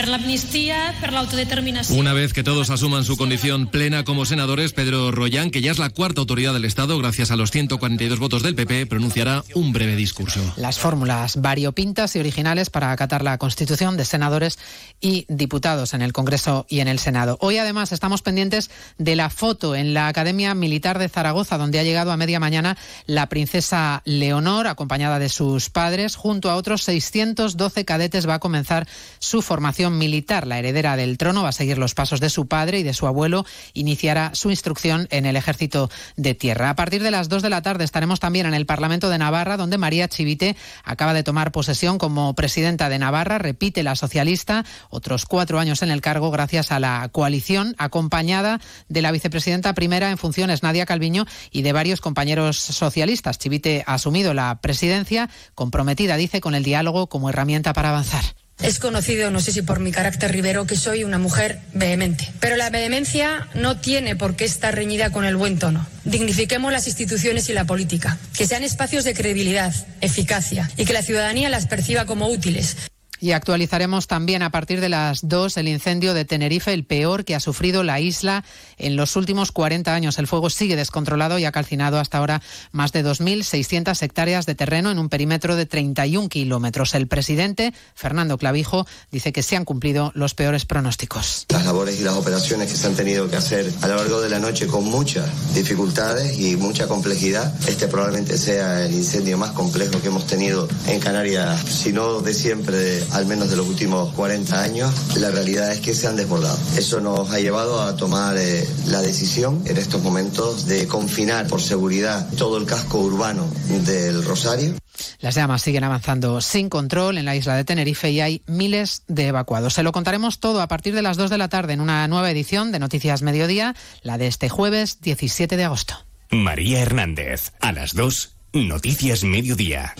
Speaker 21: Per l'amnistia, per l'autodeterminació.
Speaker 18: Una vez que todos asuman su condición plena como senadores, Pedro Rollán, que ya es la cuarta autoridad del Estado, gracias a los 142 votos del PP, pronunciará un breve discurso.
Speaker 15: Las fórmulas variopintas y originales para acatar la constitución de senadores y diputados en el Congreso y en el Senado. Hoy además estamos pendientes de la foto en la Academia Militar de Zaragoza, donde ha llegado a media mañana la princesa Leonor, acompañada de sus padres, junto a otros 612 cadetes va a comenzar su formación militar. La heredera del trono va a seguir los pasos de su padre y de su abuelo. Iniciará su instrucción en el ejército de tierra. A partir de las 2 de la tarde estaremos también en el Parlamento de Navarra, donde María Chivite acaba de tomar posesión como presidenta de Navarra. Repite la socialista otros cuatro años en el cargo gracias a la coalición, acompañada de la vicepresidenta primera en funciones, Nadia Calviño, y de varios compañeros socialistas. Chivite ha asumido la presidencia, comprometida, dice, con el diálogo como herramienta para avanzar.
Speaker 22: Es conocido, no sé si por mi carácter ribero, que soy una mujer vehemente. Pero la vehemencia no tiene por qué estar reñida con el buen tono. Dignifiquemos las instituciones y la política, que sean espacios de credibilidad, eficacia y que la ciudadanía las perciba como útiles.
Speaker 15: Y actualizaremos también a partir de las 2 el incendio de Tenerife, el peor que ha sufrido la isla en los últimos 40 años. El fuego sigue descontrolado y ha calcinado hasta ahora más de 2.600 hectáreas de terreno en un perímetro de 31 kilómetros. El presidente, Fernando Clavijo, dice que se han cumplido los peores pronósticos.
Speaker 23: Las labores y las operaciones que se han tenido que hacer a lo largo de la noche con muchas dificultades y mucha complejidad. Este probablemente sea el incendio más complejo que hemos tenido en Canarias, si no de siempre, al menos de los últimos 40 años. La realidad es que se han desbordado. Eso nos ha llevado a tomar eh, la decisión en estos momentos de confinar por seguridad todo el casco urbano del Rosario.
Speaker 15: Las llamas siguen avanzando sin control en la isla de Tenerife y hay miles de evacuados. Se lo contaremos todo a partir de las 2 de la tarde en una nueva edición de Noticias Mediodía, la de este jueves 17 de agosto.
Speaker 24: María Hernández, a las 2, Noticias Mediodía.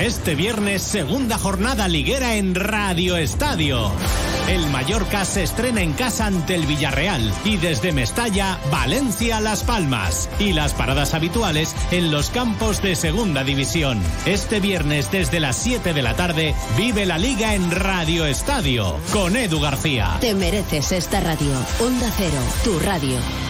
Speaker 24: Este viernes, segunda jornada liguera en Radio Estadio. El Mallorca se estrena en casa ante el Villarreal y desde Mestalla, Valencia, Las Palmas. Y las paradas habituales en los campos de Segunda División. Este viernes desde las 7 de la tarde, vive la liga en Radio Estadio con Edu García.
Speaker 2: Te mereces esta radio. Onda Cero, tu radio.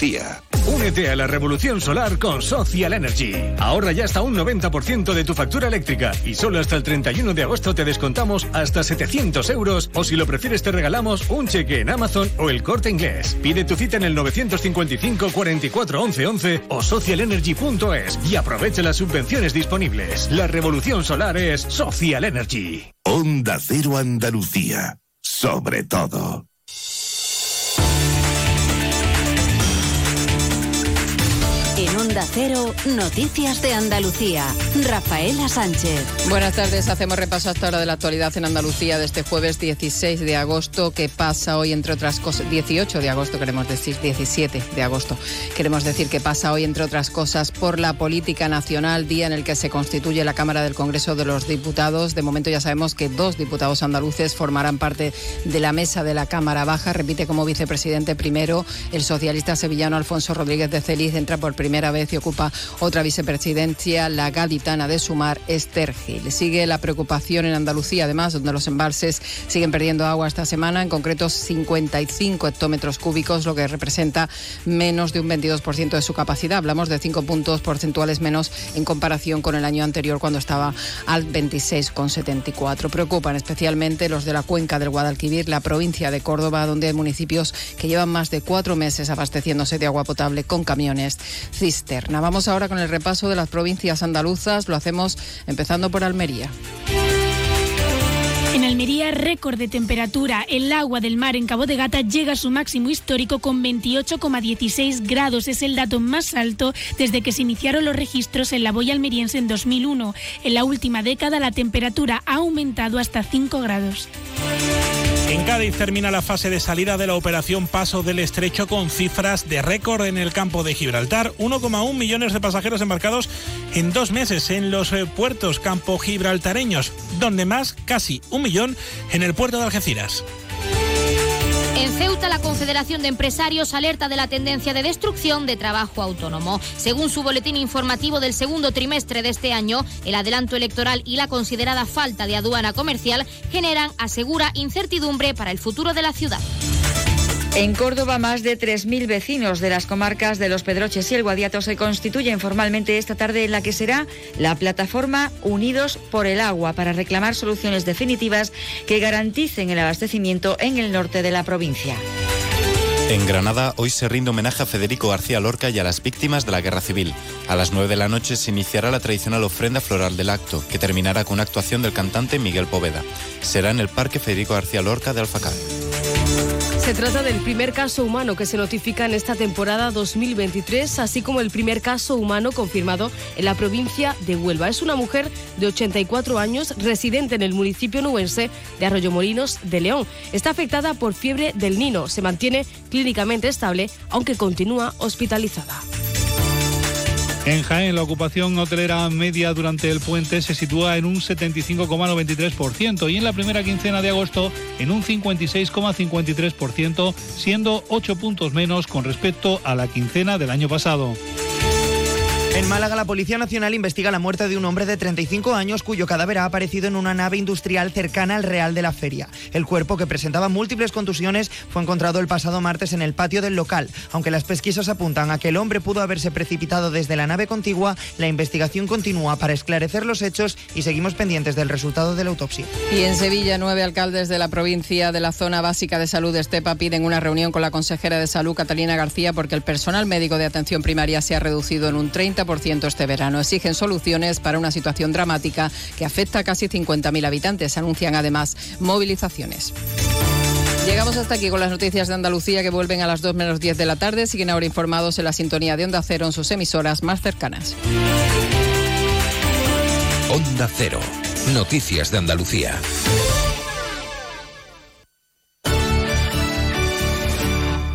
Speaker 8: Andalucía,
Speaker 25: Únete a la revolución solar con Social Energy. Ahorra ya hasta un 90% de tu factura eléctrica y solo hasta el 31 de agosto te descontamos hasta 700 euros o si lo prefieres te regalamos un cheque en Amazon o el corte inglés. Pide tu cita en el 955 44 11 11 o socialenergy.es y aprovecha las subvenciones disponibles. La revolución solar es Social Energy.
Speaker 26: Onda Cero Andalucía. Sobre todo.
Speaker 2: En Onda Cero, Noticias de Andalucía. Rafaela Sánchez.
Speaker 27: Buenas tardes, hacemos repaso hasta ahora de la actualidad en Andalucía de este jueves 16 de agosto, que pasa hoy entre otras cosas, 18 de agosto queremos decir, 17 de agosto, queremos decir que pasa hoy entre otras cosas por la política nacional, día en el que se constituye la Cámara del Congreso de los Diputados. De momento ya sabemos que dos diputados andaluces formarán parte de la mesa de la Cámara Baja. Repite como vicepresidente primero el socialista sevillano Alfonso Rodríguez de Celiz, entra por primera vez y ocupa otra vicepresidencia, la gaditana de Sumar, Esther. Sigue la preocupación en Andalucía, además, donde los embalses siguen perdiendo agua esta semana, en concreto 55 hectómetros cúbicos, lo que representa menos de un 22% de su capacidad. Hablamos de 5 puntos porcentuales menos en comparación con el año anterior, cuando estaba al 26,74. Preocupan especialmente los de la cuenca del Guadalquivir, la provincia de Córdoba, donde hay municipios que llevan más de cuatro meses abasteciéndose de agua potable con camiones cisterna. Vamos ahora con el repaso de las provincias andaluzas. Lo hacemos empezando por Almería.
Speaker 28: En Almería, récord de temperatura. El agua del mar en Cabo de Gata llega a su máximo histórico con 28,16 grados. Es el dato más alto desde que se iniciaron los registros en la boya almeriense en 2001. En la última década, la temperatura ha aumentado hasta 5 grados.
Speaker 29: En Cádiz termina la fase de salida de la operación Paso del Estrecho con cifras de récord en el campo de Gibraltar. 1,1 millones de pasajeros embarcados en dos meses en los eh, puertos campo gibraltareños, donde más casi un millón en el puerto de Algeciras.
Speaker 30: En Ceuta, la Confederación de Empresarios alerta de la tendencia de destrucción de trabajo autónomo. Según su boletín informativo del segundo trimestre de este año, el adelanto electoral y la considerada falta de aduana comercial generan, asegura, incertidumbre para el futuro de la ciudad.
Speaker 31: En Córdoba, más de 3.000 vecinos de las comarcas de Los Pedroches y el Guadiato se constituyen formalmente esta tarde en la que será la plataforma Unidos por el Agua para reclamar soluciones definitivas que garanticen el abastecimiento en el norte de la provincia.
Speaker 32: En Granada hoy se rinde homenaje a Federico García Lorca y a las víctimas de la guerra civil. A las 9 de la noche se iniciará la tradicional ofrenda floral del acto, que terminará con una actuación del cantante Miguel Poveda. Será en el Parque Federico García Lorca de Alfacar.
Speaker 33: Se trata del primer caso humano que se notifica en esta temporada 2023, así como el primer caso humano confirmado en la provincia de Huelva. Es una mujer de 84 años, residente en el municipio nubense de Arroyomolinos de León. Está afectada por fiebre del Nino. Se mantiene clínicamente estable, aunque continúa hospitalizada.
Speaker 34: En Jaén, la ocupación hotelera media durante el puente se sitúa en un 75,93% y en la primera quincena de agosto en un 56,53%, siendo 8 puntos menos con respecto a la quincena del año pasado.
Speaker 35: En Málaga, la Policía Nacional investiga la muerte de un hombre de 35 años cuyo cadáver ha aparecido en una nave industrial cercana al Real de la Feria. El cuerpo, que presentaba múltiples contusiones, fue encontrado el pasado martes en el patio del local. Aunque las pesquisas apuntan a que el hombre pudo haberse precipitado desde la nave contigua, la investigación continúa para esclarecer los hechos y seguimos pendientes del resultado de la autopsia.
Speaker 27: Y en Sevilla, nueve alcaldes de la provincia de la zona básica de salud de Estepa piden una reunión con la consejera de salud, Catalina García, porque el personal médico de atención primaria se ha reducido en un 30% este verano. Exigen soluciones para una situación dramática que afecta a casi 50.000 habitantes. Anuncian además movilizaciones. Llegamos hasta aquí con las noticias de Andalucía que vuelven a las 2 menos 10 de la tarde. Siguen ahora informados en la sintonía de Onda Cero en sus emisoras más cercanas.
Speaker 36: Onda Cero. Noticias de Andalucía.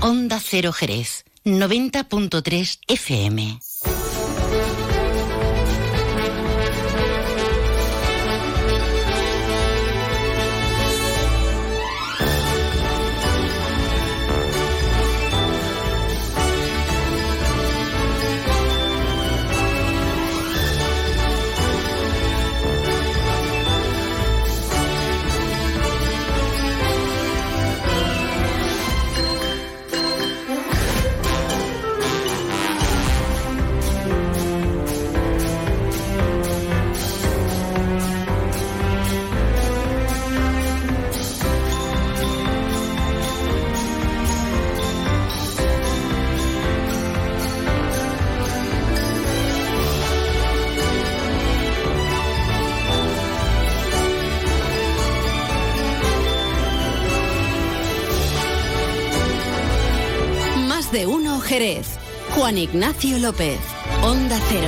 Speaker 2: Onda Cero Jerez. 90.3 FM. Jerez. Juan Ignacio López. Onda Cero.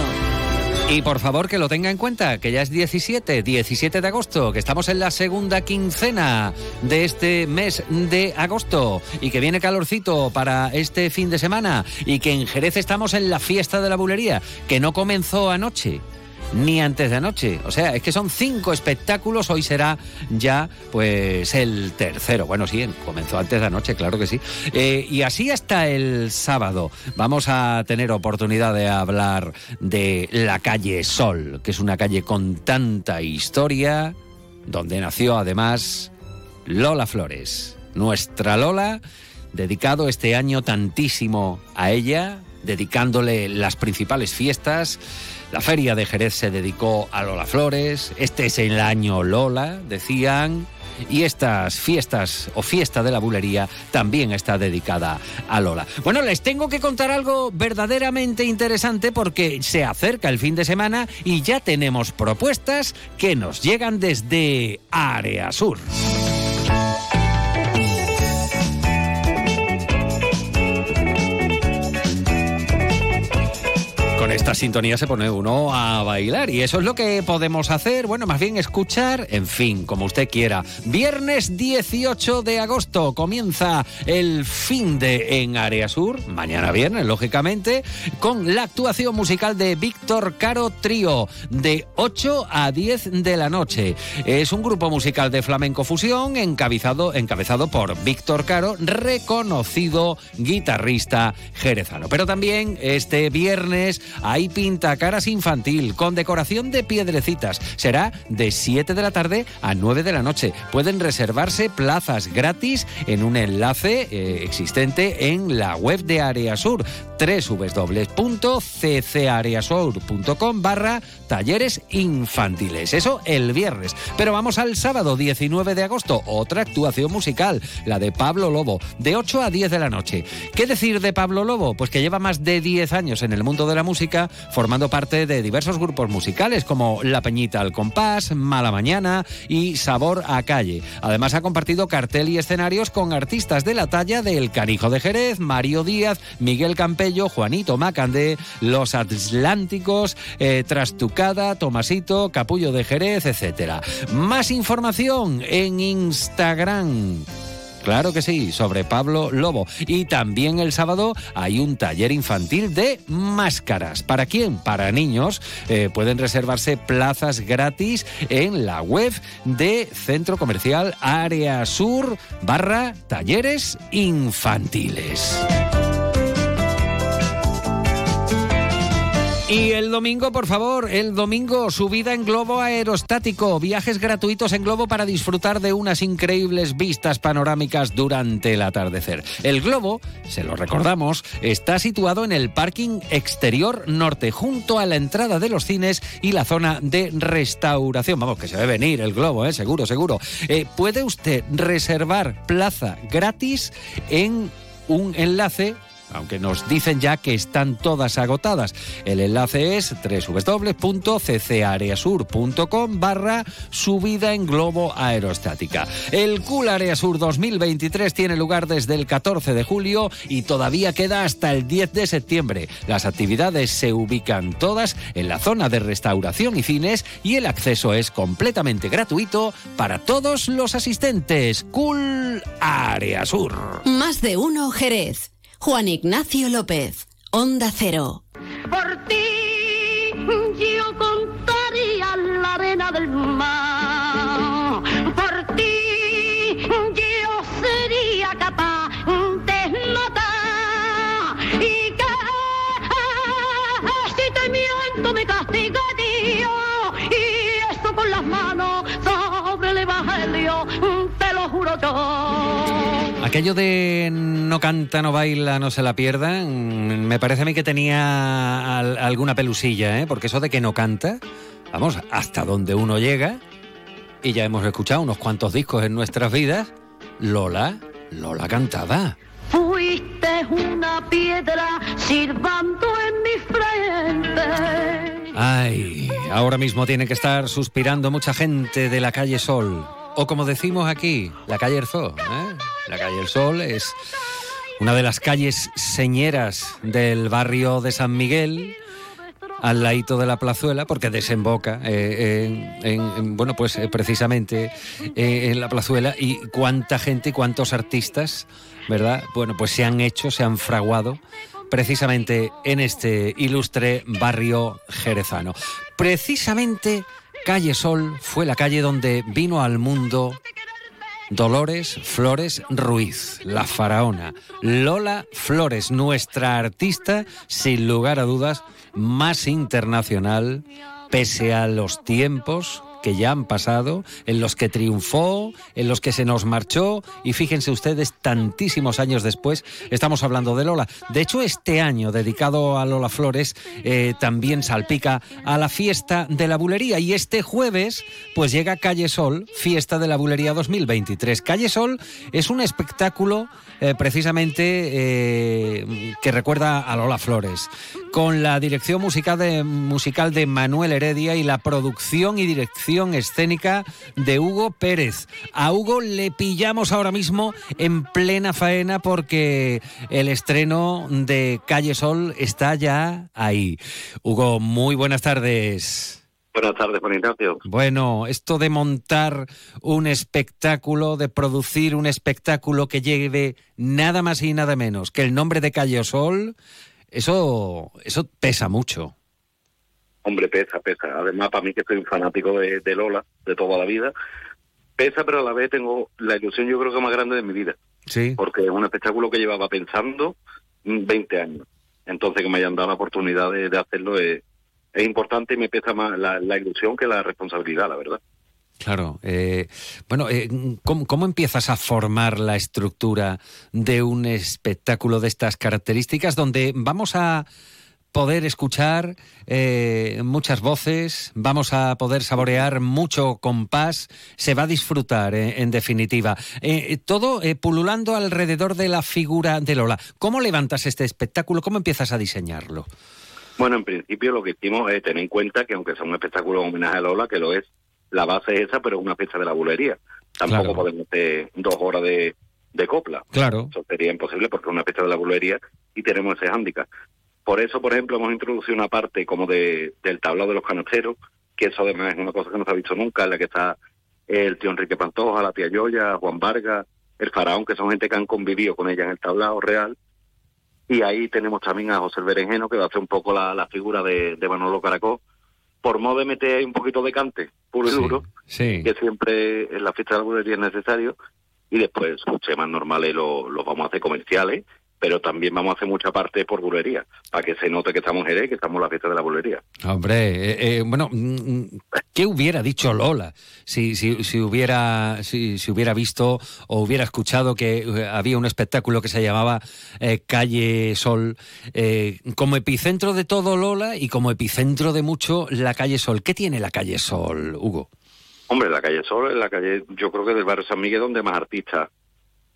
Speaker 1: Y por favor que lo tenga en cuenta, que ya es 17, 17 de agosto, que estamos en la segunda quincena de este mes de agosto y que viene calorcito para este fin de semana y que en Jerez estamos en la fiesta de la bulería, que no comenzó anoche ni antes de anoche. O sea, es que son cinco espectáculos, hoy será ya pues el tercero. Bueno, sí, comenzó antes de anoche, claro que sí. Eh, y así hasta el sábado vamos a tener oportunidad de hablar de la calle Sol, que es una calle con tanta historia, donde nació además Lola Flores, nuestra Lola, dedicado este año tantísimo a ella, dedicándole las principales fiestas. La feria de Jerez se dedicó a Lola Flores, este es el año Lola, decían, y estas fiestas o fiesta de la bulería también está dedicada a Lola. Bueno, les tengo que contar algo verdaderamente interesante porque se acerca el fin de semana y ya tenemos propuestas que nos llegan desde Área Sur. Esta sintonía se pone uno a bailar y eso es lo que podemos hacer, bueno, más bien escuchar, en fin, como usted quiera. Viernes 18 de agosto comienza el fin de en Área Sur, mañana viernes, lógicamente, con la actuación musical de Víctor Caro Trío de 8 a 10 de la noche. Es un grupo musical de flamenco fusión encabezado, encabezado por Víctor Caro, reconocido guitarrista jerezano. Pero también este viernes hay pintacaras infantil con decoración de piedrecitas. Será de 7 de la tarde a 9 de la noche. Pueden reservarse plazas gratis en un enlace eh, existente en la web de Areasur www.ccareasur.com barra talleres infantiles. Eso el viernes. Pero vamos al sábado 19 de agosto, otra actuación musical, la de Pablo Lobo, de 8 a 10 de la noche. ¿Qué decir de Pablo Lobo? Pues que lleva más de 10 años en el mundo de la música, formando parte de diversos grupos musicales como La Peñita al Compás, Mala Mañana y Sabor a Calle. Además ha compartido cartel y escenarios con artistas de la talla de El Canijo de Jerez, Mario Díaz, Miguel Campello, Juanito Macandé, Los Atlánticos, eh, Trastucada, Tomasito, Capullo de Jerez, etc. Más información en Instagram. Claro que sí, sobre Pablo Lobo. Y también el sábado hay un taller infantil de máscaras. ¿Para quién? Para niños. Eh, pueden reservarse plazas gratis en la web de Centro Comercial Área Sur barra talleres infantiles. Y el domingo, por favor, el domingo, subida en globo aerostático, viajes gratuitos en globo para disfrutar de unas increíbles vistas panorámicas durante el atardecer. El globo, se lo recordamos, está situado en el parking exterior norte, junto a la entrada de los cines y la zona de restauración. Vamos, que se debe venir el globo, ¿eh? seguro, seguro. Eh, puede usted reservar plaza gratis en un enlace aunque nos dicen ya que están todas agotadas. El enlace es www.ccareasur.com barra subida en globo aerostática. El Cool Area Sur 2023 tiene lugar desde el 14 de julio y todavía queda hasta el 10 de septiembre. Las actividades se ubican todas en la zona de restauración y cines y el acceso es completamente gratuito para todos los asistentes. Cool Area Sur.
Speaker 2: Más de uno Jerez. Juan Ignacio López, Onda Cero.
Speaker 37: Por ti yo contaría la arena del mar. Por ti yo sería capaz de notar y que si te miento me castiga te lo juro yo.
Speaker 1: Aquello de no canta, no baila, no se la pierda, mm, me parece a mí que tenía al- alguna pelusilla, ¿eh? porque eso de que no canta, vamos, hasta donde uno llega, y ya hemos escuchado unos cuantos discos en nuestras vidas, Lola, Lola cantaba.
Speaker 37: Fuiste una piedra sirvando en mi frente.
Speaker 1: Ay, ahora mismo tiene que estar suspirando mucha gente de la calle Sol. O como decimos aquí, la calle El Sol. ¿eh? La calle El Sol es una de las calles señeras del barrio de San Miguel, al ladito de la plazuela, porque desemboca eh, en, en- bueno, pues eh, precisamente eh, en la plazuela, y cuánta gente y cuántos artistas, ¿verdad? Bueno, pues se han hecho, se han fraguado precisamente en este ilustre barrio jerezano. Precisamente Calle Sol fue la calle donde vino al mundo Dolores Flores Ruiz, la faraona. Lola Flores, nuestra artista, sin lugar a dudas, más internacional, pese a los tiempos que ya han pasado, en los que triunfó, en los que se nos marchó, y fíjense ustedes, tantísimos años después, estamos hablando de Lola. De hecho, este año dedicado a Lola Flores eh, también salpica a la fiesta de la bulería, y este jueves, pues llega Calle Sol, fiesta de la bulería 2023. Calle Sol es un espectáculo eh, precisamente eh, que recuerda a Lola Flores, con la dirección musical de, musical de Manuel Heredia y la producción y dirección escénica de Hugo Pérez. A Hugo le pillamos ahora mismo en plena faena porque el estreno de Calle Sol está ya ahí. Hugo, muy buenas tardes.
Speaker 38: Buenas tardes, Juan Ignacio.
Speaker 1: Bueno, esto de montar un espectáculo, de producir un espectáculo que lleve nada más y nada menos que el nombre de Calle Sol, eso, eso pesa mucho.
Speaker 38: Hombre, pesa, pesa. Además, para mí que soy un fanático de, de Lola de toda la vida, pesa, pero a la vez tengo la ilusión yo creo que más grande de mi vida.
Speaker 1: Sí.
Speaker 38: Porque es un espectáculo que llevaba pensando mm, 20 años. Entonces, que me hayan dado la oportunidad de, de hacerlo es, es importante y me pesa más la, ilusión que la responsabilidad, la verdad.
Speaker 1: Claro. eh, bueno, eh, ¿cómo, empiezas a formar la estructura de un espectáculo de estas características donde vamos a poder escuchar eh, muchas voces, vamos a poder saborear mucho compás, se va a disfrutar en definitiva. Todo pululando alrededor de la figura de Lola. ¿Cómo levantas este espectáculo? ¿Cómo empiezas a diseñarlo?
Speaker 38: Bueno, en principio lo que hicimos es tener en cuenta que aunque sea un espectáculo en homenaje a Lola, que lo es, la base es esa, pero es una fiesta de la bulería. Tampoco
Speaker 1: Claro.
Speaker 38: podemos hacer dos horas de, de copla.
Speaker 1: Claro.
Speaker 38: Eso sería imposible porque es una fiesta de la bulería y tenemos ese hándicap. Por eso, por ejemplo, hemos introducido una parte como de, del tablado de los canasteros, que eso además es una cosa que no se ha visto nunca, en la que está el tío Enrique Pantoja, la tía Yoya, Juan Vargas, el faraón, que son gente que han convivido con ella en el tablado real. Y ahí tenemos también a José Berenjeno, que va a hacer un poco la, la figura de, de Manolo Caracol, por modo de meter un poquito de cante, puro y duro,
Speaker 1: Sí.
Speaker 38: que siempre en la fiesta de la bulería es necesario. Y después sus temas normales los los vamos a hacer comerciales, pero también vamos a hacer mucha parte por bulería, para que se note que estamos en Jerez, que estamos en la fiesta de la bulería.
Speaker 1: Hombre, eh, eh, bueno, mm, mm, ¿qué hubiera dicho Lola si, si, si hubiera si, si hubiera visto o hubiera escuchado que eh, había un espectáculo que se llamaba eh, Calle Sol eh, como epicentro de todo Lola y como epicentro de mucho la Calle Sol? ¿Qué tiene la Calle Sol, Hugo?
Speaker 38: Hombre, la calle Sol es la calle, yo creo que del barrio San Miguel donde más artistas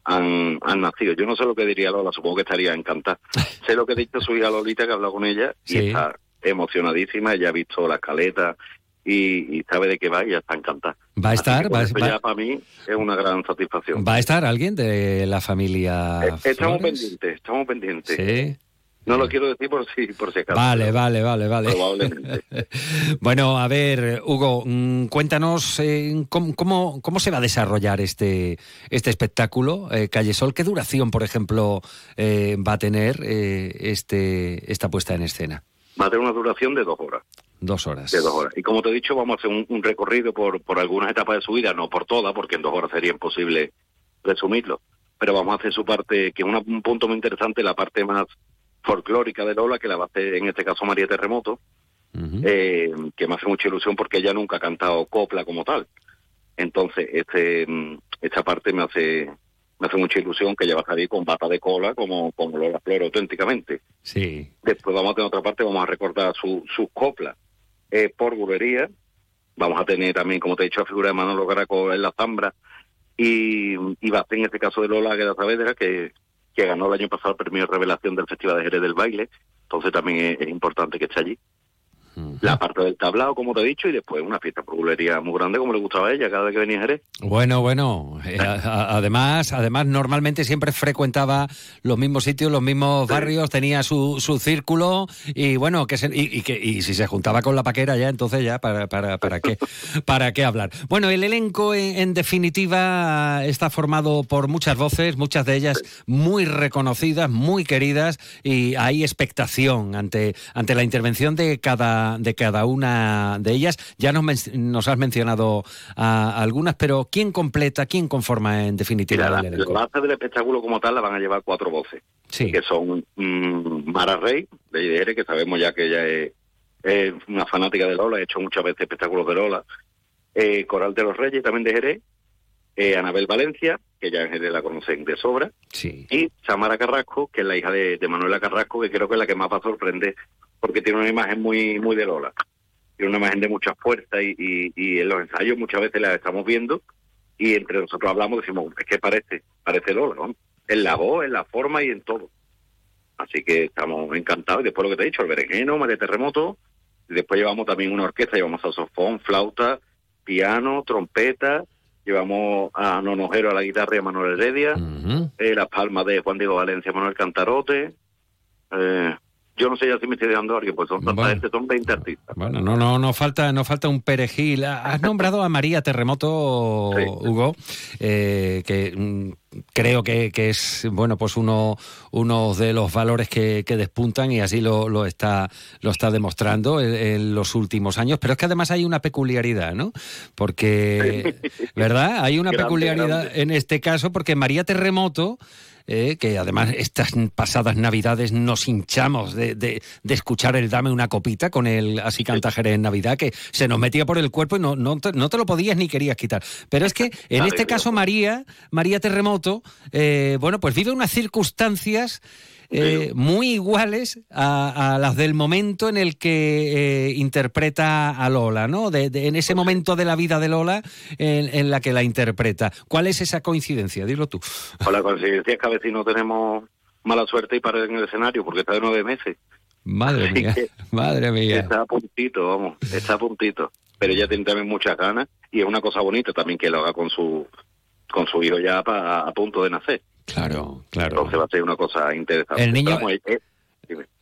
Speaker 38: han, han nacido. Yo no sé lo que diría Lola, supongo que estaría encantada. sé lo que ha dicho su hija Lolita, que ha hablado con ella, y está emocionadísima, ella ha visto la escaleta y, y sabe de qué va y ya está encantada.
Speaker 1: ¿Va a estar? ¿Va, va-
Speaker 38: ya para mí es una gran satisfacción.
Speaker 1: va a estar alguien de la familia
Speaker 38: Eh, estamos
Speaker 1: Flores?
Speaker 38: pendientes, estamos pendientes.
Speaker 1: Sí.
Speaker 38: No lo quiero decir por si, por si acaso.
Speaker 1: Vale, vale, vale, vale.
Speaker 38: Probablemente.
Speaker 1: Bueno, a ver, Hugo, mm, cuéntanos eh, cómo, cómo, cómo se va a desarrollar este, este espectáculo, eh, Calle Sol. ¿Qué duración, por ejemplo, eh, va a tener eh, este, esta puesta en escena?
Speaker 38: Va a tener una duración de dos horas.
Speaker 1: Dos horas.
Speaker 38: De dos horas. Y como te he dicho, vamos a hacer un, un recorrido por, por algunas etapas de su vida, no por todas, porque en dos horas sería imposible resumirlo. Pero vamos a hacer su parte, que es un punto muy interesante, la parte más folclórica de Lola, que la va a hacer en este caso María Terremoto, eh, que me hace mucha ilusión porque ella nunca ha cantado copla como tal. Entonces, este mm, esta parte me hace me hace mucha ilusión que ella va a salir con bata de cola como, como Lola Flores auténticamente.
Speaker 1: Sí.
Speaker 38: Después vamos a tener otra parte, vamos a recordar su- sus coplas eh, por bulería. Vamos a tener también, como te he dicho, la figura de Manolo Caracol en la zambra. Y, y va a ser en este caso de Lola Agueda Saavedra, que, que ganó el año pasado el premio revelación del Festival de Jerez del Baile. Entonces también es, es importante que esté allí. La parte del tablao, como te he dicho, y después una fiesta por bulería muy grande, como le gustaba a ella cada vez que venía a Jerez.
Speaker 1: Bueno, bueno. eh, a- además, además, normalmente siempre frecuentaba los mismos sitios, los mismos barrios, tenía su, su círculo y bueno, que se- y, y que y si se juntaba con la paquera ya, entonces ya para, para, para qué para qué hablar. Bueno, el elenco en, en definitiva está formado por muchas voces, muchas de ellas muy reconocidas, muy queridas y hay expectación ante ante la intervención de cada de cada una de ellas. Ya nos, nos has mencionado a algunas, pero ¿quién completa, quién conforma en definitiva
Speaker 38: Mira,
Speaker 1: el
Speaker 38: la, la
Speaker 1: elenco?
Speaker 38: base del espectáculo como tal la van a llevar cuatro voces, que son mm, Mara Rey, de Jerez, que sabemos ya que ella es, es una fanática de Lola, ha hecho muchas veces espectáculos de Lola, eh, Coral de los Reyes, también de Jerez, eh, Anabel Valencia, que ya en Jerez la conocen de sobra, y Samara Carrasco, que es la hija de, de Manuela Carrasco, que creo que es la que más va a sorprender, porque tiene una imagen muy muy de Lola, tiene una imagen de mucha fuerza y, y, y en los ensayos muchas veces la estamos viendo y entre nosotros hablamos decimos, es que parece, parece Lola, ¿no? En la voz, en la forma y en todo. Así que estamos encantados. Y después lo que te he dicho, el berenjeno, María Terremoto, y después llevamos también una orquesta, llevamos saxofón, flauta, piano, trompeta, llevamos a Nonojero a la guitarra y a Manuel Heredia, eh, las palmas de Juan Diego Valencia, Manuel Cantarote, eh, yo no sé ya si me estoy dejando a alguien, pues son gente, son 20 artistas.
Speaker 1: Bueno, no, no, no falta, no falta un perejil. Has nombrado a María Terremoto, Hugo, eh, que mm, creo que, que es bueno, pues uno, uno de los valores que, que despuntan y así lo, lo está, lo está demostrando en, en los últimos años. Pero es que además hay una peculiaridad, ¿no? Porque, ¿verdad? Hay una
Speaker 38: Grande,
Speaker 1: peculiaridad
Speaker 38: grande.
Speaker 1: en este caso, porque María Terremoto. Eh, que además estas pasadas navidades nos hinchamos de, de- de escuchar el Dame una copita con el Así canta Jerez en Navidad, que se nos metía por el cuerpo y no, no, te, no te lo podías ni querías quitar. Pero es que en este caso María, María Terremoto, eh, bueno, pues vive unas circunstancias eh, muy iguales a, a las del momento en el que eh, interpreta a Lola, ¿no? De- de- en ese momento de la vida de Lola en, en la que la interpreta. ¿Cuál es esa coincidencia? Dilo tú.
Speaker 38: Con la coincidencia es que a veces no tenemos mala suerte y pared en el escenario, porque está de nueve meses.
Speaker 1: Madre
Speaker 38: Así
Speaker 1: mía,
Speaker 38: que
Speaker 1: madre mía.
Speaker 38: Está a puntito, vamos, está a puntito. Pero ella tiene también muchas ganas y es una cosa bonita también que lo haga con su con su hijo ya pa- a punto de nacer.
Speaker 1: Claro, claro.
Speaker 38: Entonces va a ser una cosa interesante.
Speaker 1: El niño-
Speaker 38: Pero eh,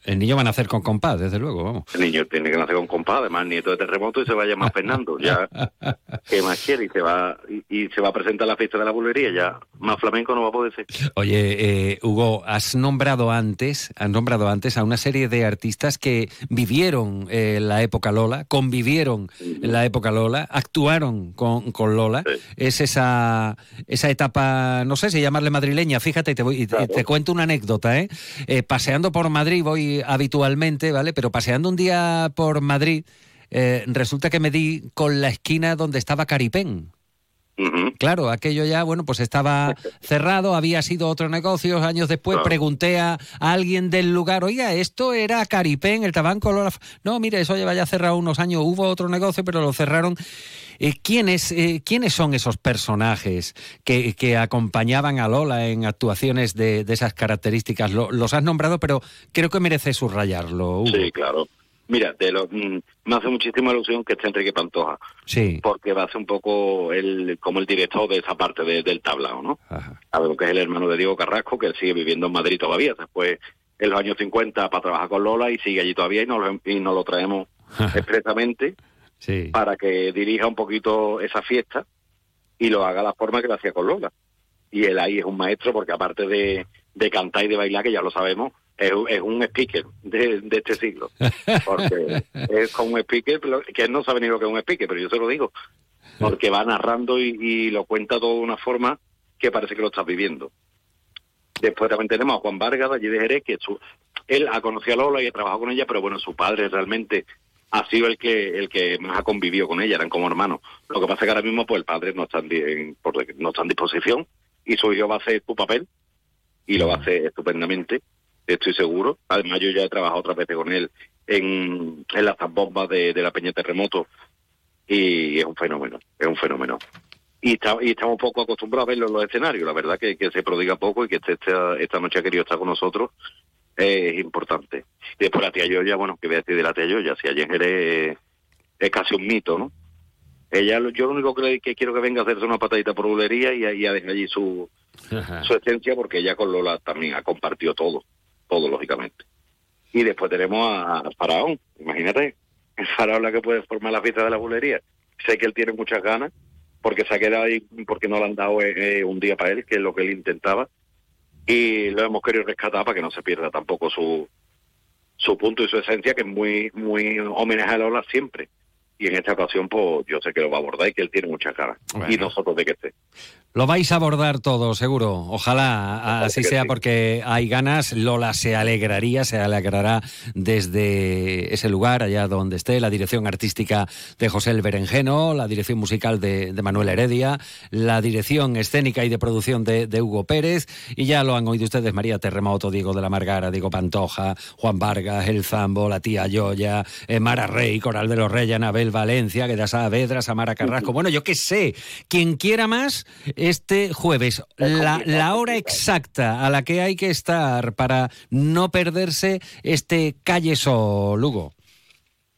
Speaker 1: El niño va a nacer con compás, desde luego, vamos.
Speaker 38: el niño tiene que nacer con compás, además nieto de terremoto y se va a llamar Fernando. Ya, ¿qué más quiere? Y se va y, y se va a presentar a la fiesta de la bulería. Ya más flamenco no va a poder ser.
Speaker 1: Oye, eh, Hugo, has nombrado antes, has nombrado antes a una serie de artistas que vivieron eh, la época Lola, convivieron en la época Lola, actuaron con, con Lola. Es esa, esa etapa, no sé si llamarle madrileña. Fíjate, te, voy, y te, te cuento una anécdota, ¿eh? Eh, Paseando por Madrid, voy habitualmente, ¿vale? Pero paseando un día por Madrid, eh, resulta que me di con la esquina donde estaba Caripén. Claro, aquello ya, bueno, pues estaba cerrado, había sido otro negocio. Años después pregunté a, a alguien del lugar, oiga, esto era Caripén, el tabanco. Lola F-". No, mire, eso lleva ya cerrado unos años. Hubo otro negocio, pero lo cerraron. Eh, ¿quiénes, eh, ¿Quiénes son esos personajes que, que acompañaban a Lola en actuaciones de, de esas características? Lo- los has nombrado, pero creo que merece subrayarlo. Hugo.
Speaker 38: Sí, claro. Mira, de lo, mm, me hace muchísima ilusión que esté Enrique Pantoja,
Speaker 1: Sí.
Speaker 38: porque va a ser un poco el, como el director de esa parte de- del tablao, ¿no? Sabemos que es el hermano de Diego Carrasco, que sigue viviendo en Madrid todavía, después en los años 50 para trabajar con Lola y sigue allí todavía y nos lo, y nos lo traemos expresamente
Speaker 1: Sí.
Speaker 38: para que dirija un poquito esa fiesta y lo haga la forma que lo hacía con Lola. Y él ahí es un maestro porque aparte de, de cantar y de bailar, que ya lo sabemos, es, un- es un speaker de, de este siglo. Porque es como un speaker, que él no sabe ni lo que es un speaker, pero yo se lo digo. Porque va narrando y, y lo cuenta todo de una forma que parece que lo estás viviendo. Después también tenemos a Juan Vargas de allí de Jerez, que su- él ha conocido a Lola y ha trabajado con ella, pero bueno, su padre realmente ha sido el que el que más ha convivido con ella, eran como hermanos. Lo que pasa es que ahora mismo pues el padre no está en, no está en disposición y su hijo va a hacer su papel y lo va a hacer estupendamente, estoy seguro. Además yo ya he trabajado otras veces con él en, en las bombas de, de la Peña Terremoto y es un fenómeno, es un fenómeno. Y, está- y estamos poco acostumbrados a verlo en los escenarios, la verdad que, que se prodiga poco y que este- esta, esta noche ha querido estar con nosotros eh, es importante. Y después la tía Yoya, bueno, que voy a decir de la tía Yoya, si Jerez es casi un mito, ¿no? Ella, yo lo único que, que quiero que venga a hacerse una patadita por bulería y, y a dejar allí su, su esencia, porque ella con Lola también ha compartido todo, todo lógicamente. Y después tenemos a, a Faraón, imagínate, el Faraón la que puede formar la fiesta de la bulería. Sé que él tiene muchas ganas, porque se ha quedado ahí, porque no le han dado eh, un día para él, que es lo que él intentaba, y lo hemos querido rescatar para que no se pierda tampoco su, su punto y su esencia, que es muy, muy homenaje a Lola siempre. Y en esta ocasión, pues yo sé que lo va a abordar y que él tiene muchas ganas. Y nosotros de que esté.
Speaker 1: Lo vais a abordar todo, seguro. Ojalá así sea, porque hay ganas. Lola se alegraría, se alegrará desde ese lugar, allá donde esté, la dirección artística de José el Berenjeno, la dirección musical de, de Manuel Heredia, la dirección escénica y de producción de, de, Hugo Pérez. Y ya lo han oído ustedes, María Terremoto, Diego de la Margara, Diego Pantoja, Juan Vargas, El Zambo, la tía Yoya, eh, Mara Rey, Coral de los Reyes, Anabel Valencia, que da Saavedra, Samara Carrasco. Bueno, yo qué sé, quien quiera más este jueves, la, la, hora exacta a la que hay que estar para no perderse este Calle Sol, Lugo.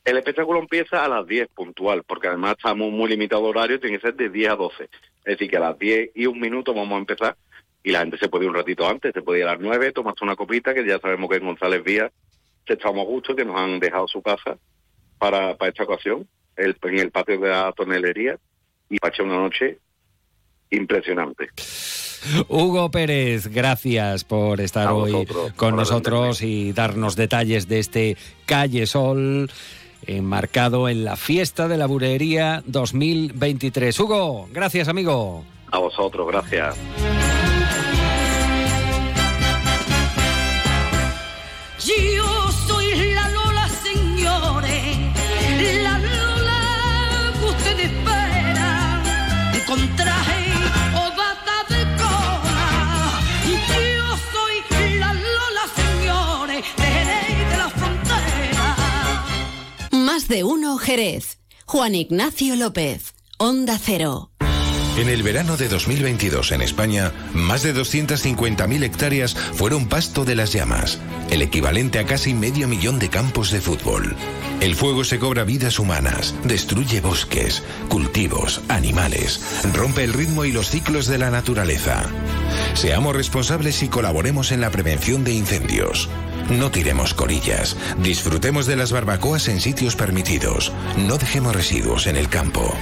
Speaker 38: El espectáculo empieza a las 10 puntual, porque además estamos muy limitados horario, tiene que ser de 10 a 12. Es decir, que a las 10 y un minuto vamos a empezar y la gente se puede ir un ratito antes, se puede ir a las 9, tomarse una copita, que ya sabemos que en González Vías se estamos a gusto, que nos han dejado su casa para, para esta ocasión, el, en el patio de la tonelería, y para echar una noche impresionante.
Speaker 1: Hugo Pérez, gracias por estar
Speaker 38: A
Speaker 1: hoy
Speaker 38: vosotros,
Speaker 1: con nosotros y darnos detalles de este Calle Sol enmarcado en la fiesta de la burería 2023. Hugo, gracias amigo.
Speaker 38: A vosotros, gracias.
Speaker 39: De
Speaker 40: uno Jerez. Juan Ignacio López. Onda Cero.
Speaker 36: En el verano de 2022 en España, más de 250.000 hectáreas fueron pasto de las llamas, el equivalente a casi medio millón de campos de fútbol. El fuego se cobra vidas humanas, destruye bosques, cultivos, animales, rompe el ritmo y los ciclos de la naturaleza. Seamos responsables y colaboremos en la prevención de incendios. No tiremos corillas, disfrutemos de las barbacoas en sitios permitidos, no dejemos residuos en el campo.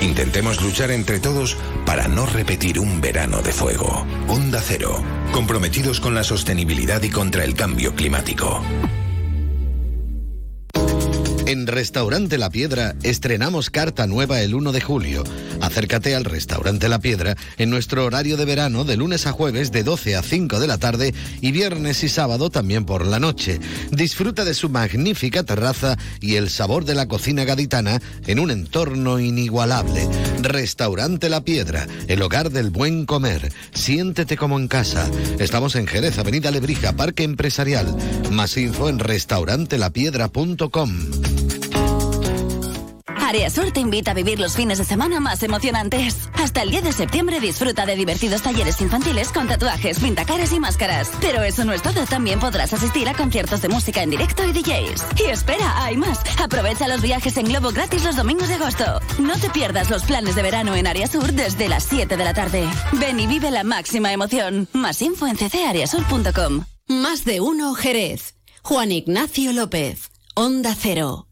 Speaker 36: Intentemos luchar entre todos para no repetir un verano de fuego. Onda Cero, comprometidos con la sostenibilidad y contra el cambio climático.
Speaker 41: En Restaurante La Piedra estrenamos carta nueva el 1 de julio. Acércate al Restaurante La Piedra en nuestro horario de verano de lunes a jueves de 12 a 5 de la tarde y viernes y sábado también por la noche. Disfruta de su magnífica terraza y el sabor de la cocina gaditana en un entorno inigualable. Restaurante La Piedra, el hogar del buen comer. Siéntete como en casa. Estamos en Jerez, Avenida Lebrija, Parque Empresarial. Más info en restaurantelappiedra.com.
Speaker 2: Sur te invita a vivir los fines de semana más emocionantes. Hasta el 10 de septiembre disfruta de divertidos talleres infantiles con tatuajes, pintacaras y máscaras. Pero eso no es todo, también podrás asistir a conciertos de música en directo y DJs. Y espera, hay más. Aprovecha los viajes en globo gratis los domingos de agosto. No te pierdas los planes de verano en Área Sur desde las 7 de la tarde. Ven y vive la máxima emoción. Más info en ccareasur.com.
Speaker 40: Más de uno Jerez. Juan Ignacio López. Onda Cero.